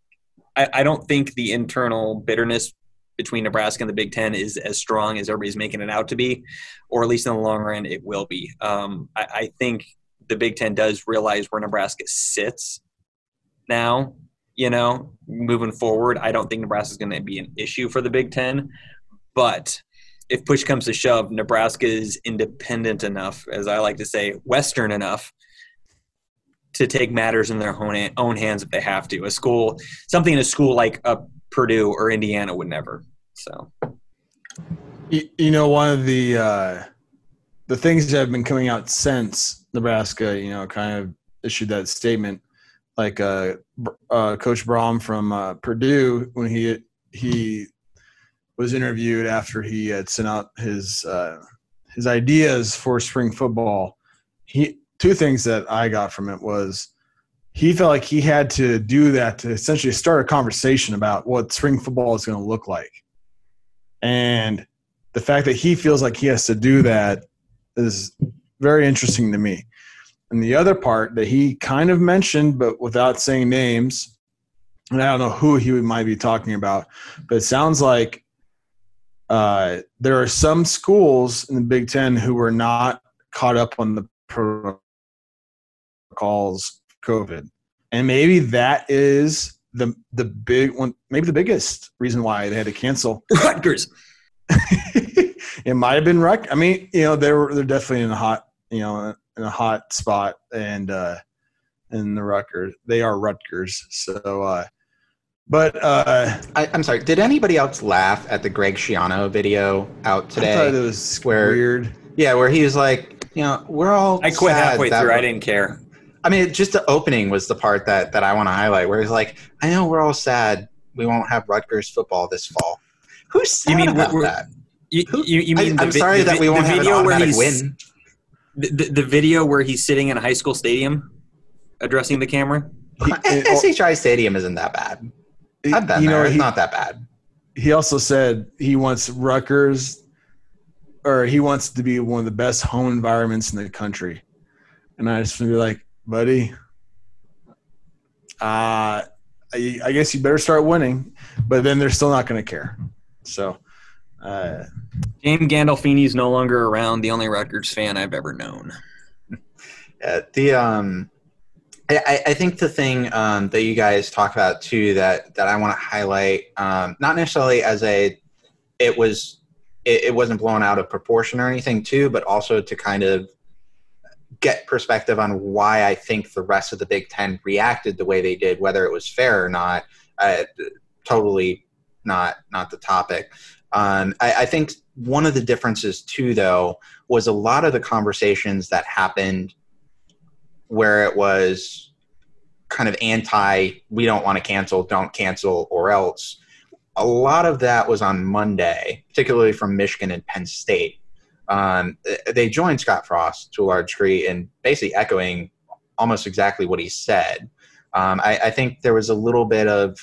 I, I don't think the internal bitterness between Nebraska and the Big Ten is as strong as everybody's making it out to be, or at least in the long run, it will be. Um, I, I think the Big Ten does realize where Nebraska sits now. You know, moving forward, I don't think Nebraska is going to be an issue for the Big Ten, but if push comes to shove, Nebraska is independent enough, as I like to say, Western enough to take matters in their own, own hands if they have to. A school, something in a school like a Purdue or Indiana would never. So, you, you know, one of the uh, the things that have been coming out since Nebraska, you know, kind of issued that statement, like uh, uh, Coach Brohm from uh, Purdue when he he was interviewed after he had sent out his uh, his ideas for spring football. He two things that I got from it was he felt like he had to do that to essentially start a conversation about what spring football is going to look like, and the fact that he feels like he has to do that is very interesting to me. And the other part that he kind of mentioned, but without saying names, and I don't know who he might be talking about, but it sounds like uh, there are some schools in the Big Ten who were not caught up on the protocols COVID, and maybe that is the the big one, maybe the biggest reason why they had to cancel [LAUGHS] Rutgers. [LAUGHS] it might have been Rutgers. I mean, you know, they're they're definitely in a hot, you know, in a hot spot, and uh, in the Rutgers, they are Rutgers. So uh, but uh, I, am sorry. Did anybody else laugh at the Greg Schiano video out today? I thought it was where, weird. Yeah, where he was like, you know, we're all. I quit halfway through. I didn't care. I mean, just the opening was the part that that I want to highlight, where he's like, "I know we're all sad we won't have Rutgers football this fall." Who's sad you mean, about that? You, you, you mean I, am sorry the, that we won't have an automatic win. The, the, the video where he's sitting in a high school stadium, addressing the camera. SHI Stadium isn't that bad. I've been you there. Know, it's he, not that bad. He also said he wants Rutgers, or he wants to be one of the best home environments in the country. And I just want to be like, buddy, uh, I, I, guess you better start winning, but then they're still not going to care. So, uh, James Gandolfini's no longer around. The only Rutgers fan I've ever known. [LAUGHS] Yeah, the um, I, I think the thing um, that you guys talk about too that that I want to highlight, um, not necessarily as a, it was, it, it wasn't blown out of proportion or anything too, but also to kind of get perspective on why I think the rest of the Big Ten reacted the way they did, whether it was fair or not. Uh, totally not not the topic. Um, I, I, think one of the differences too, though, was a lot of the conversations that happened where it was kind of anti we don't want to cancel don't cancel or else. A lot of that was on monday particularly from michigan and penn state. Um, they joined scott frost to a large degree in basically echoing almost exactly what he said. Um, I, I, think there was a little bit of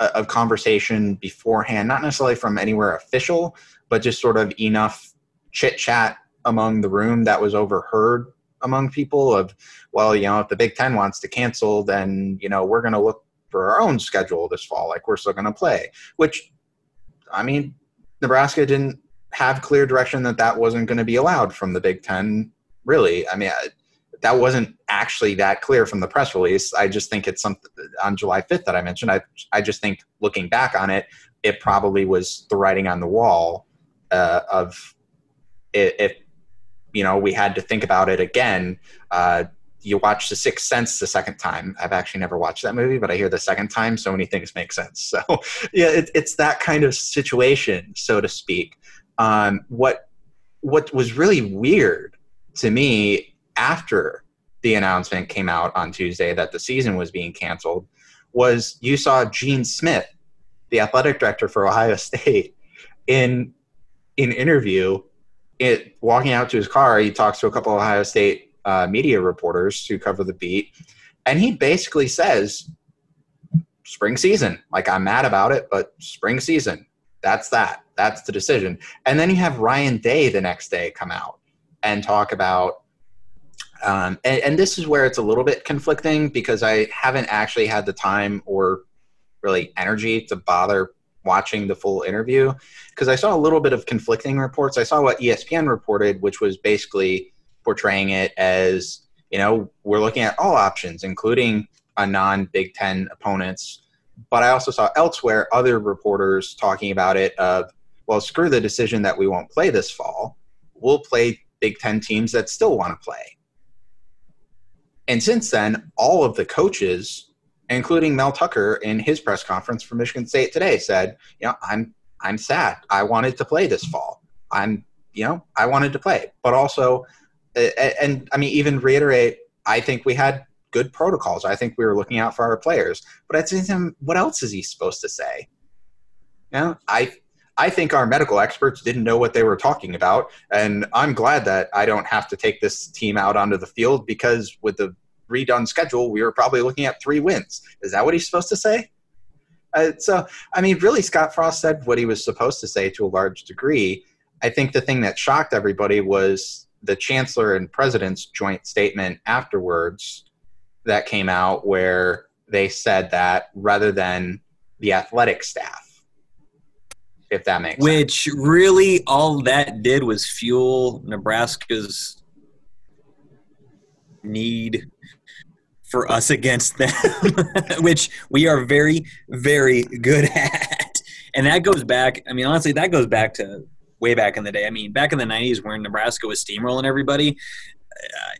of conversation beforehand not necessarily from anywhere official but just sort of enough chit chat among the room that was overheard among people of, well, you know, if the Big Ten wants to cancel, then you know we're going to look for our own schedule this fall. Like we're still going to play. Which, I mean, Nebraska didn't have clear direction that that wasn't going to be allowed from the Big Ten. Really, I mean. That wasn't actually that clear from the press release. I just think it's something on July 5th that I mentioned. I I just think looking back on it, it probably was the writing on the wall uh, of if you know we had to think about it again uh, you watch the sixth sense the second time. I've actually never watched that movie but i hear the second time so many things make sense. [LAUGHS] So yeah it, it's that kind of situation so to speak. Um, what what was really weird to me after the announcement came out on tuesday that the season was being canceled was you saw gene smith the athletic director for ohio [LAUGHS] state in an interview it walking out to his car, he talks to a couple of Ohio State uh, media reporters who cover the beat, and he basically says, "Spring season. Like I'm mad about it, but spring season. That's that. That's the decision." And then you have Ryan Day the next day come out and talk about. Um, and, and this is where it's a little bit conflicting because I haven't actually had the time or really energy to bother watching the full interview because I saw a little bit of conflicting reports. I saw what ESPN reported, which was basically portraying it as you know we're looking at all options, including a non Big Ten opponents. But I also saw elsewhere other reporters talking about it of well, screw the decision that we won't play this fall. We'll play Big Ten teams that still want to play. And since then, all of the coaches including Mel Tucker in his press conference for Michigan State today said, you know, I'm I'm sad. I wanted to play this fall. I'm, you know, I wanted to play, but also, and I mean, even reiterate, I think we had good protocols. I think we were looking out for our players. But the same time, what else is he supposed to say? You know, I I think our medical experts didn't know what they were talking about, and I'm glad that I don't have to take this team out onto the field because with the redone schedule, we were probably looking at three wins. Is that what he's supposed to say? Uh, so, I mean, really, Scott Frost said what he was supposed to say to a large degree. I think the thing that shocked everybody was the chancellor and president's joint statement afterwards that came out where they said that rather than the athletic staff if that makes which sense. really all that did was fuel nebraska's need for us against them, [LAUGHS] which we are very, very good [LAUGHS] at. And that goes back, I mean, honestly, that goes back to way back in the day. I mean, back in the 90s when Nebraska was steamrolling everybody, uh,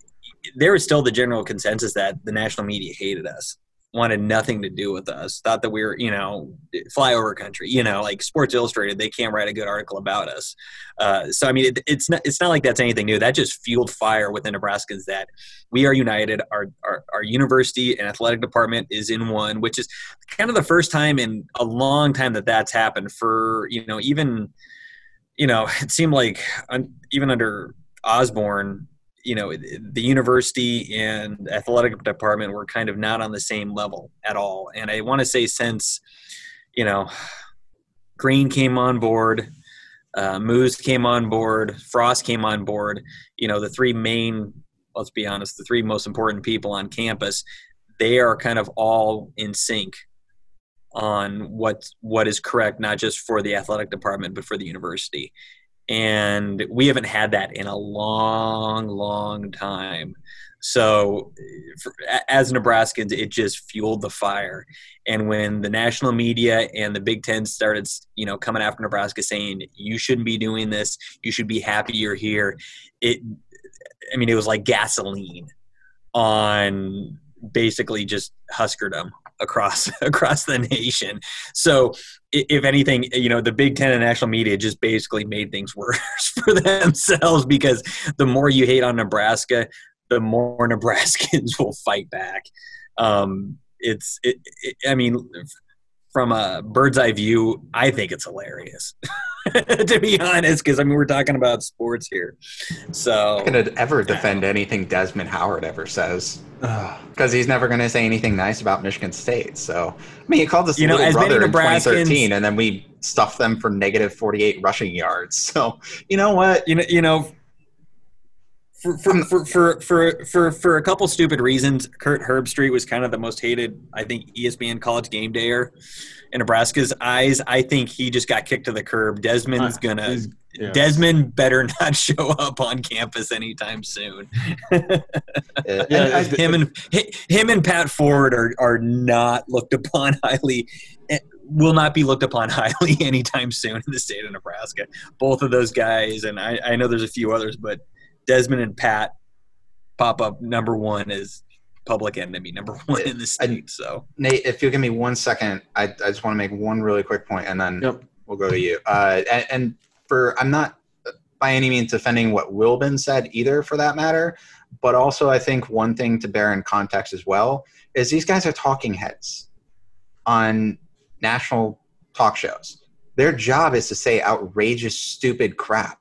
there was still the general consensus that the national media hated us wanted nothing to do with us. Thought that we were, you know, flyover country. You know, like Sports Illustrated, they can't write a good article about us. Uh, so I mean, it, it's not it's not like that's anything new. That just fueled fire within Nebraskans that we are united. Our, our our university and athletic department is in one, which is kind of the first time in a long time that that's happened. For you know, even you know, [LAUGHS] it seemed like even under Osborne, you know the university and athletic department were kind of not on the same level at all. And i want to say since you know green came on board uh, Moos came on board frost came on board you know the three main let's be honest the three most important people on campus they are kind of all in sync on what what is correct not just for the athletic department but for the university and we haven't had that in a long, long time. So, for, as Nebraskans, it just fueled the fire. And when the national media and the Big Ten started, you know, coming after Nebraska, saying you shouldn't be doing this, you should be happy you're here, it, I mean, it was like gasoline on basically just Huskerdom across [LAUGHS] across the nation. So, if anything, you know, the Big Ten and national media just basically made things [LAUGHS] worse for themselves because the more you hate on Nebraska, the more [LAUGHS] Nebraskans will fight back. Um, it's, it, it, I mean, from a bird's eye view, I think it's hilarious. [LAUGHS] to be honest, because I mean we're talking about sports here. So I'm gonna ever defend anything Desmond Howard ever says. [SIGHS] Because he's never going to say anything nice about Michigan State. So, I mean, he called us you know, little brother in 2013, and then we stuffed them for negative 48 rushing yards. [LAUGHS] So, you know what? You know, you know, for for, for, for, for, for, for a couple stupid reasons, Kirk Herbstreit was kind of the most hated, I think, ESPN college game dayer in Nebraska's eyes. I think he just got kicked to the curb. Desmond's gonna yeah. Desmond better [LAUGHS] not show up on campus anytime soon. [LAUGHS] yeah, him and him and Pat Forde are are not looked upon [LAUGHS] highly eh, will not be looked upon highly anytime soon in the state of Nebraska. Both of those guys, and I, I know there's a few others, but Desmond and Pat pop up number one as public enemy number one in the state. So Nate, if you'll give me one second, I, I just want to make one really quick point, and then yep. we'll go to you. Uh, and, and, for I'm not by any means defending what Wilbon said either, for that matter. But also, I think one thing to bear in context as well is these guys are talking heads on national talk shows. Their job is to say outrageous, stupid crap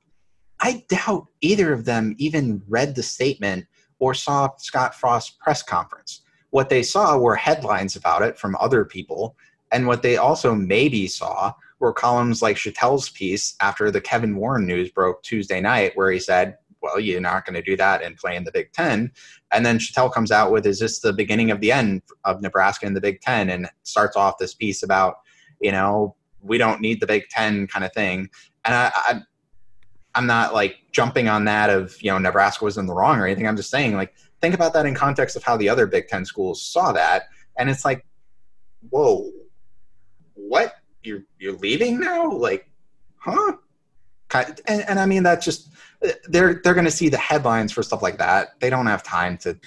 I doubt either of them even read the statement or saw Scott Frost's press conference. What they saw were headlines about it from other people, and what they also maybe saw were columns like Shatel's piece after the Kevin Warren news broke Tuesday night, where he said, well, you're not going to do that and play in the Big Ten. And then Shatel comes out with, is this the beginning of the end of Nebraska in the Big Ten? And starts off this piece about, you know, we don't need the Big Ten kind of thing. And I, I, I'm not like jumping on that of you know Nebraska was in the wrong or anything. I'm just saying like think about that in context of how the other Big Ten schools saw that, and it's like, whoa, what you're you're leaving now? Like, huh? And, and I mean that just they're they're going to see the headlines for stuff like that. They don't have time to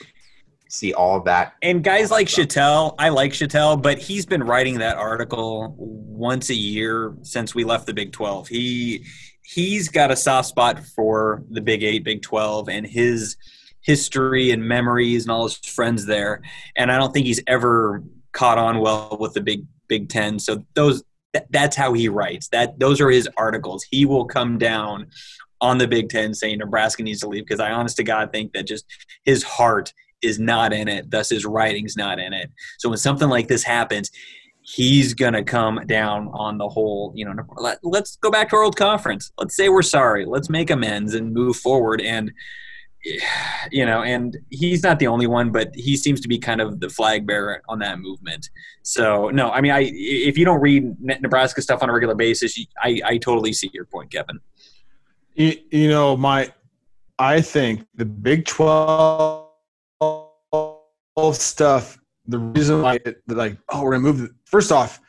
see all of that. And guys like Shatel, I like Shatel, but he's been writing that article once a year since we left the Big 12. He he's got a soft spot for the Big Eight, Big Twelve, and his history and memories and all his friends there. And I don't think he's ever caught on well with the Big Big Ten. So those that's how he writes. That those are his articles. He will come down on the Big Ten saying Nebraska needs to leave because I honest to God think that just his heart is not in it, thus his writing's not in it. So when something like this happens, he's to come down on the whole, you know, let, us go back to our old conference. Let's say we're sorry. Let's make amends and move forward. And, you know, and he's not the only one, but he seems to be kind of the flag bearer on that movement. So, no, I mean, I if you don't read Nebraska stuff on a regular basis, I, I totally see your point, Kevin. You, you know, my, I think the Big 12 stuff the reason why it, like oh we're gonna move the, first off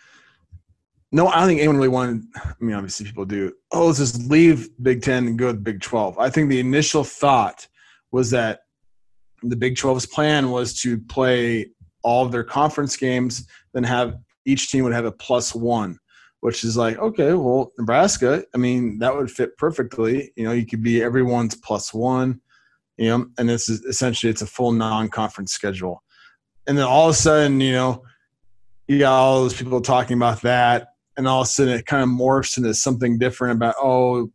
no i don't think anyone really wanted i mean obviously people do oh let's just leave big 10 and go to big 12 i think the initial thought was that the big 12's plan was to play all of their conference games then have each team would have a plus one which is like okay well nebraska i mean that would fit perfectly. You know you could be everyone's plus one you know and this is essentially it's a full non-conference schedule. And then all of a sudden, you know, you got all those people talking about that, and all of a sudden it kind of morphs into something different about oh,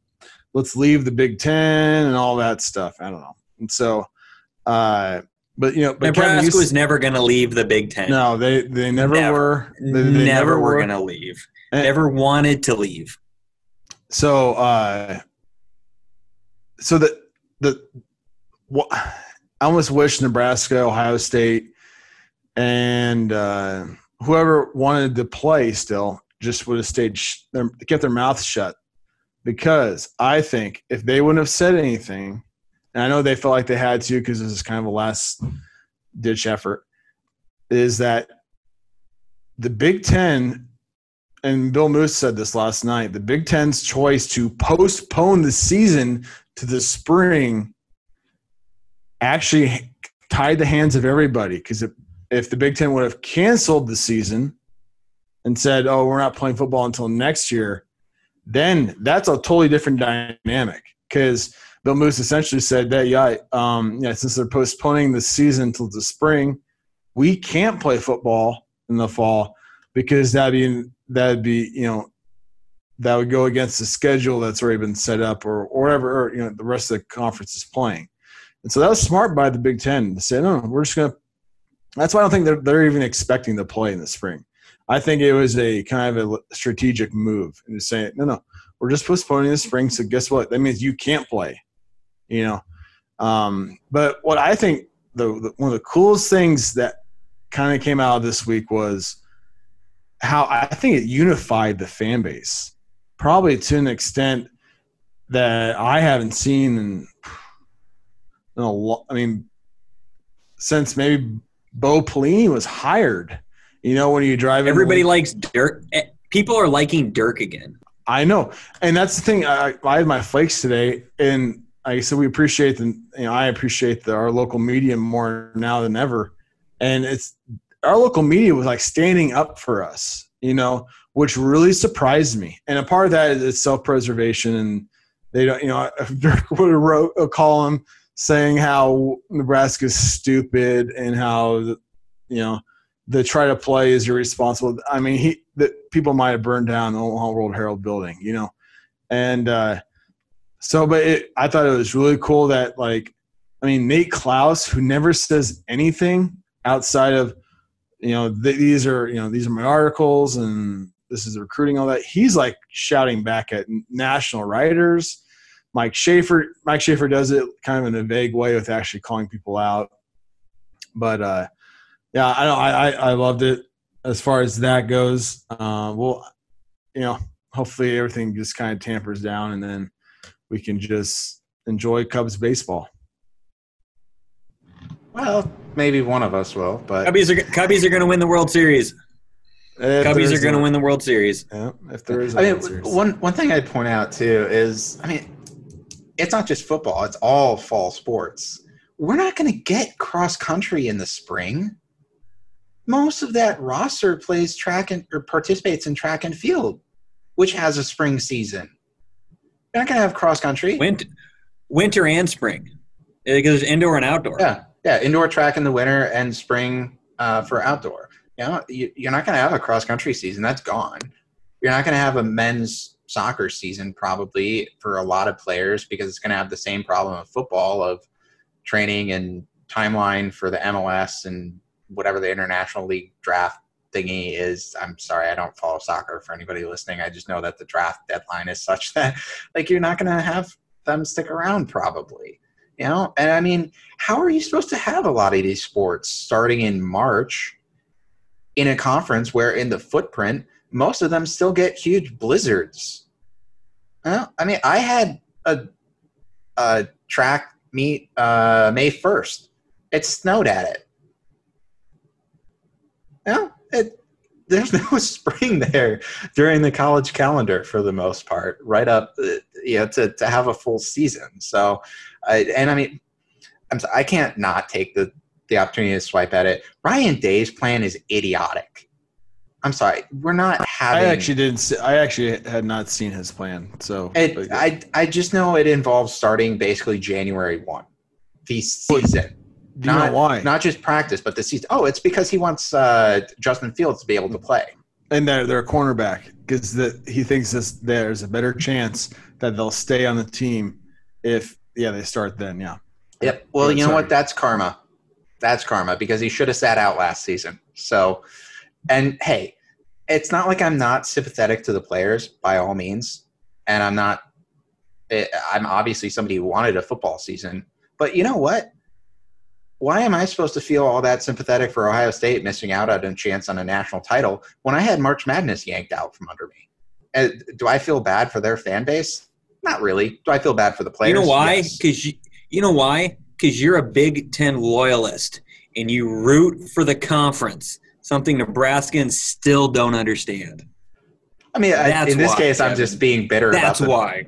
let's leave the Big Ten and all that stuff. I don't know, and so. Uh, but you know, but Nebraska was never going to leave the Big Ten. No, they they never, never. were. They, they never, never, were going to leave. And, never wanted to leave. So, uh, so the the what I almost wish Nebraska, Ohio State, and uh, whoever wanted to play still just would have stayed sh- their, kept their mouths shut because I think if they wouldn't have said anything, and I know they felt like they had to because this is kind of a last ditch effort, is that the Big Ten, and Bill Moos said this last night, the Big Ten's choice to postpone the season to the spring actually tied the hands of everybody. Because if, if the Big Ten would have canceled the season and said, oh, we're not playing football until next year, then that's a totally different dynamic. Because Bill Moos essentially said that, yeah, um, yeah, since they're postponing the season until the spring, we can't play football in the fall because that'd be that'd be you know that would go against the schedule that's already been set up or, or whatever or, you know the rest of the conference is playing. And so that was smart by the Big Ten to say, no, we're just gonna. That's why I don't think they're they're even expecting to play in the spring. I think it was a kind of a strategic move and to say, no, no, we're just postponing the spring. So guess what? That means you can't play. You know. Um, but what I think the, the one of the coolest things that kind of came out of this week was how I think it unified the fan base, probably to an extent that I haven't seen in, in a lot. I mean, since maybe Bo Pelini was hired. You know, when you drive, everybody likes Dirk. Eh, people are liking Dirk again. I know, and that's the thing. I, I had my flakes today, and I said, we appreciate the. You know, I appreciate the, our local media more now than ever, and it's our local media was like standing up for us you know, which really surprised me. And a part of that is self preservation. And they don't, you know, [LAUGHS] Dirk would have wrote a column saying how Nebraska's stupid and how, you know, the try to play is irresponsible. I mean, he, that people might have burned down the Omaha World Herald building, you know, and, uh, so, but it, I thought it was really cool that, like, I mean, Nate Klaus, who never says anything outside of you know, th- these are, you know, these are my articles and this is recruiting, all that. He's like shouting back at national writers. Mike Schaefer, Mike Schaefer does it kind of in a vague way with actually calling people out. But uh, yeah, I know I, I loved it as far as that goes. Uh, well, you know, hopefully everything just kind of tampers down and then we can just enjoy Cubs baseball. Well, maybe one of us will, but Cubbies are Cubbies are going to win the World Series. If Cubbies are going to win the World Series. Yeah, if there is. I mean, one one thing I'd point out too is, I mean, it's not just football; it's all fall sports. We're not going to get cross country in the spring. Most of that roster plays track and or participates in track and field, which has a spring season. You're not going to have cross country. Winter, winter and spring, because there's indoor and outdoor. Yeah, yeah, indoor track in the winter and spring uh, for outdoor. You know, you, you're not going to have a cross country season. That's gone. You're not going to have a men's soccer season probably for a lot of players because it's going to have the same problem of football of training and timeline for the MLS and whatever the international league draft thingy is. I'm sorry, I don't follow soccer for anybody listening. I just know that the draft deadline is such [LAUGHS] that like you're not going to have them stick around probably. You know, and I mean, how are you supposed to have a lot of these sports starting in March in a conference where in the footprint most of them still get huge blizzards? Well, I mean, I had a, a track meet uh, May first. It snowed at it. Well, it, there's [LAUGHS] no spring there during the college calendar for the most part, right up, you know, to, to have a full season. So I, and I mean, I'm, I can't not take the, the opportunity to swipe at it. Ryan Day's plan is idiotic. I'm sorry, we're not having. I actually didn't. See, I actually had not seen his plan, so it, I I just know it involves starting basically January one, the season. Do you not, know why? Not just practice, but the season. Oh, it's because he wants uh, Justin Fields to be able to play. And they're, they're a cornerback because he thinks this, there's a better chance that they'll stay on the team if yeah, they start then. Yeah. Yep. Well, you know what? That's karma. That's karma because he should have sat out last season. So, and hey, it's not like I'm not sympathetic to the players by all means, and I'm not. Eh, I'm obviously somebody who wanted a football season, but you know what? Why am I supposed to feel all that sympathetic for Ohio State missing out on a chance on a national title when I had March Madness yanked out from under me? And do I feel bad for their fan base? Not really. Do I feel bad for the players? You know why? Because yes. you, you know why? Because you're a Big Ten loyalist and you root for the conference, something Nebraskans still don't understand. I mean, I, in this why, case, Kevin. I'm just being bitter. That's why.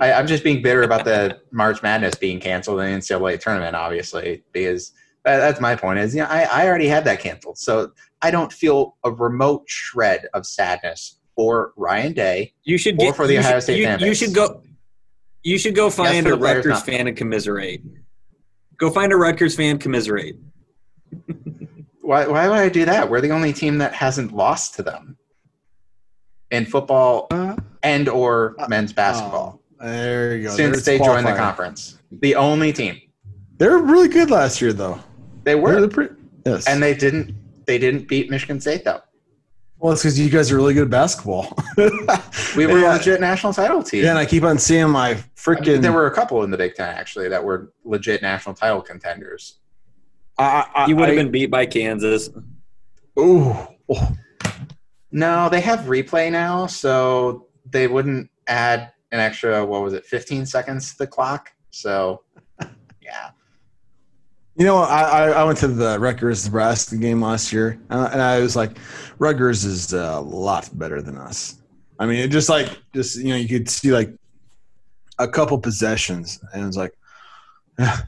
I, am just being bitter about the March Madness being canceled in the NCAA tournament, obviously, because that, that's my point. Is you know, I, I already had that canceled, so I don't feel a remote shred of sadness for Ryan Day. You should get, for the Ohio should, State you, fan You should go. You should go find yes, a Rutgers fan and commiserate. Go find a Rutgers fan, commiserate. [LAUGHS] why, why would I do that? We're the only team that hasn't lost to them in football uh, and or uh, men's basketball. Oh, there you go. Since There's they joined the conference, the only team. They're really good last year, though. They were. Pretty, yes, and they didn't. They didn't beat Michigan State though. Well, it's because you guys are really good at basketball. [LAUGHS] we were yeah. a legit national title team. Yeah, and I keep on seeing my freaking. I mean, there were a couple in the Big Ten actually that were legit national title contenders. I, I, you would have been beat by Kansas. Ooh. No, they have replay now, so they wouldn't add an extra. What was it? Fifteen seconds to the clock. So, yeah. You know, I, I went to the Rutgers Nebraska game last year, and I was like, Rutgers is uh, a lot better than us. I mean, it just like just you know, you could see like a couple possessions, and it was like,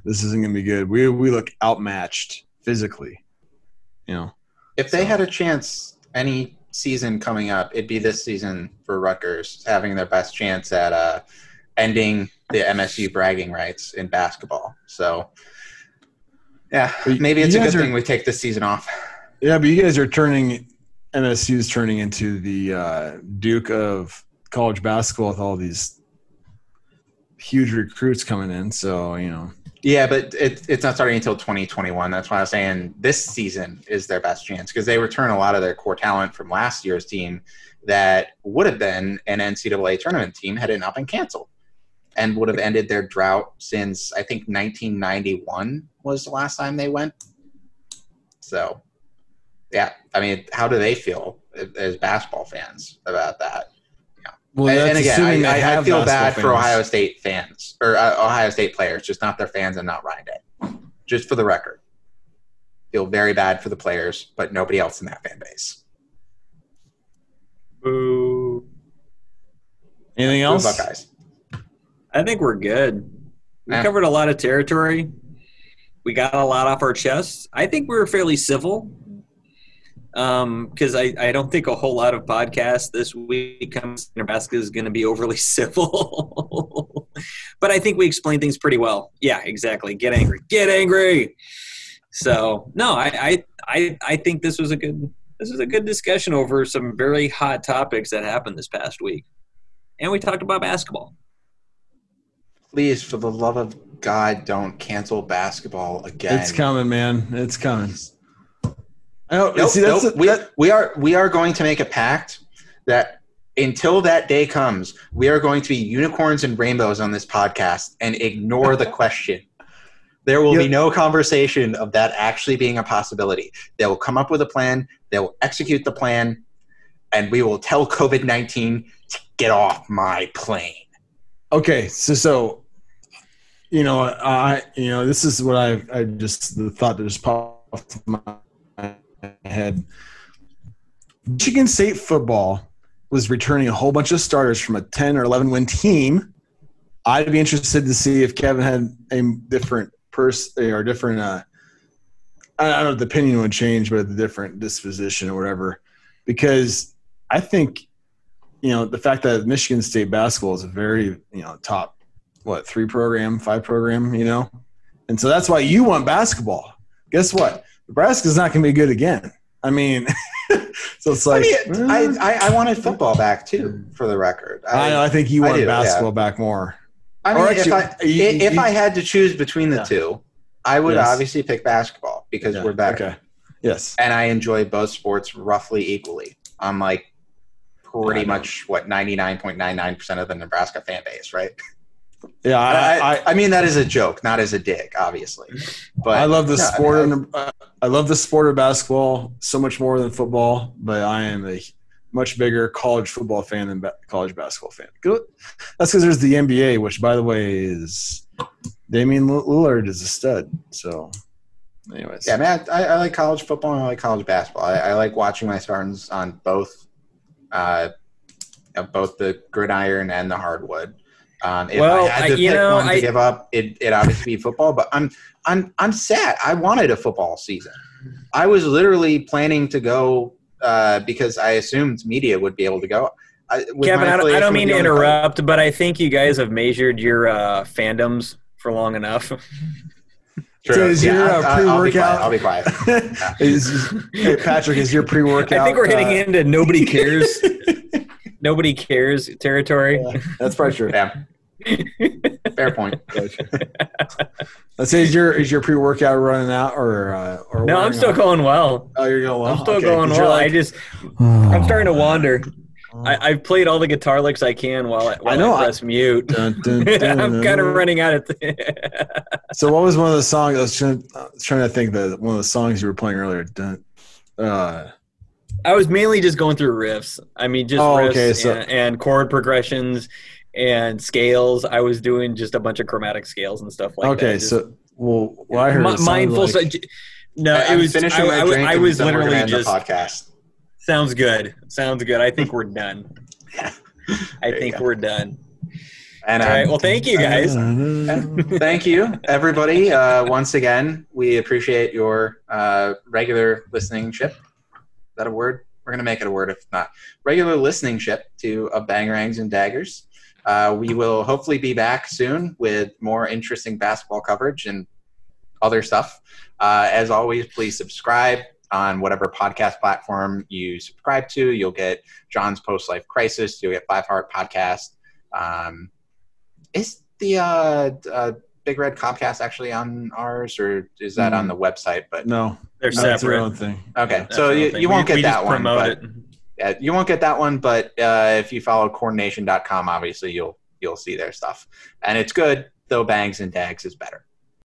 this isn't gonna be good. We we look outmatched physically, you know. If they so. had a chance any season coming up, it'd be this season for Rutgers having their best chance at uh, ending the MSU bragging rights in basketball. So yeah, maybe it's a good are, thing we take this season off. Yeah, but you guys are turning MSU is turning into the uh, Duke of college basketball with all these huge recruits coming in. So you know. Yeah, but it, it's not starting until 2021. That's why I was saying this season is their best chance because they return a lot of their core talent from last year's team that would have been an NCAA tournament team had it not been canceled and would have ended their drought since I think 1991 was the last time they went. So, yeah, I mean, how do they feel as basketball fans about that? Yeah. Well, and, and again, I, I, feel bad fans. for Ohio State fans or uh, Ohio State players, just not their fans and not Ryan Day. Just for the record, feel very bad for the players, but nobody else in that fan base. Boo. Anything else? Buckeyes. I think we're good. We yeah. covered a lot of territory. We got a lot off our chests. I think we were fairly civil because um, I, I don't think a whole lot of podcasts this week comes Nebraska is going to be overly [LAUGHS] civil. but I think we explained things pretty well. Yeah, exactly. Get angry. Get angry. So no, I, I I I think this was a good this was a good discussion over some very hot topics that happened this past week, and we talked about basketball please, for the love of God, don't cancel basketball again. It's coming, man. It's coming. I know. Nope, see, nope. A, we, that, we are we are going to make a pact that until that day comes, we are going to be unicorns and rainbows on this podcast and ignore the question. There will yep. be no conversation of that actually being a possibility. They will come up with a plan, they will execute the plan, and we will tell COVID 19 to get off my plane. Okay, so so you know, I you know, this is what I I just the thought that just popped in my head. Michigan State football was returning a whole bunch of starters from a 10 or 11 win team. I'd be interested to see if Kevin had a different person or different uh I don't know if the opinion would change, but a different disposition or whatever. Because I think you know the fact that Michigan State basketball is a very you know top what three program five program you know and so that's why you want basketball guess what Nebraska's not going to be good again I mean [LAUGHS] so it's like I, mean, I, mm. I, I wanted football back too for the record I I, I think you wanted basketball yeah. back more I mean actually, if I you, if you, I had to choose between the yeah. two I would yes. obviously pick basketball because yeah. we're better okay yes and I enjoy both sports roughly equally I'm like pretty much what 99.99% of the Nebraska fan base, right? [LAUGHS] Yeah, I, I, I, mean that is a joke, not as a dick, obviously. But I love the yeah, sport. I, mean, of, uh, I love the sport of basketball so much more than football. But I am a much bigger college football fan than ba- college basketball fan. Good. That's because there's the NBA, which by the way is Damian Lillard is a stud. So, anyways, yeah, man, I, I like college football and I like college basketball. I, I like watching my Spartans on both, uh, both the gridiron and the hardwood. Um, if Well, I had I- to you pick know, one to I- give up, it it obviously be football. But I'm I'm I'm sad. I wanted a football season. I was literally planning to go uh, because I assumed media would be able to go. I, Kevin, I don't, I don't mean to other club- interrupt, but I think you guys have measured your uh, fandoms for long enough. [LAUGHS] So is Yeah, your, I'll- uh, I'll- I'll be quiet. pre-workout- I'll be quiet. [LAUGHS] is, hey, Patrick, is your pre-workout? I think we're hitting uh, into nobody cares, [LAUGHS] nobody cares territory. That's probably true. Yeah. [LAUGHS] Fair point. [LAUGHS] Let's say is your is your pre-workout running out or uh, or No, I'm still off? going well. Oh, you're going well. I'm still Okay, going 'cause you're well. I just I'm starting to wander. Oh. I, I've played all the guitar licks I can while I, while I, know, I- press mute. Dun, dun, dun, [LAUGHS] I'm kind of running out of. So, what was one of the songs? I was trying, I was trying to think that one of the songs you were playing earlier. Dun, uh, I was mainly just going through riffs. I mean, just Oh, riffs okay, so- and, and chord progressions and scales. I was doing just a bunch of chromatic scales and stuff like that. okay, so well, what I heard mi- it mindful. like- so- no, I- it I'm was. I, finishing my I- drink I and was then we're gonna literally end the just. podcast. Sounds good. Sounds good. I think we're done. Yeah. [LAUGHS] I There think go. we're done. And All right. Well, thank you guys. [LAUGHS] thank you, everybody. Uh, once again, we appreciate your uh, regular listening ship. That a word? We're gonna make it a word if not. Regular listening ship to a Bangerangs and Daggers. Uh, we will hopefully be back soon with more interesting basketball coverage and other stuff. Uh, as always, please subscribe on whatever podcast platform you subscribe to. You'll get John's Post Life Crisis. You'll get Five Heart Podcast. Um, is the uh, uh, Big Red Comcast actually on ours, or is that on the website? But no, They're no, it's their separate. own thing. okay, That's so the you, thing. you won't We- get we that just one. promote But, it. yeah, you won't get that one. But uh, if you follow cornnation.com, obviously you'll you'll see their stuff, and it's good. Though Bangs and Dags is better.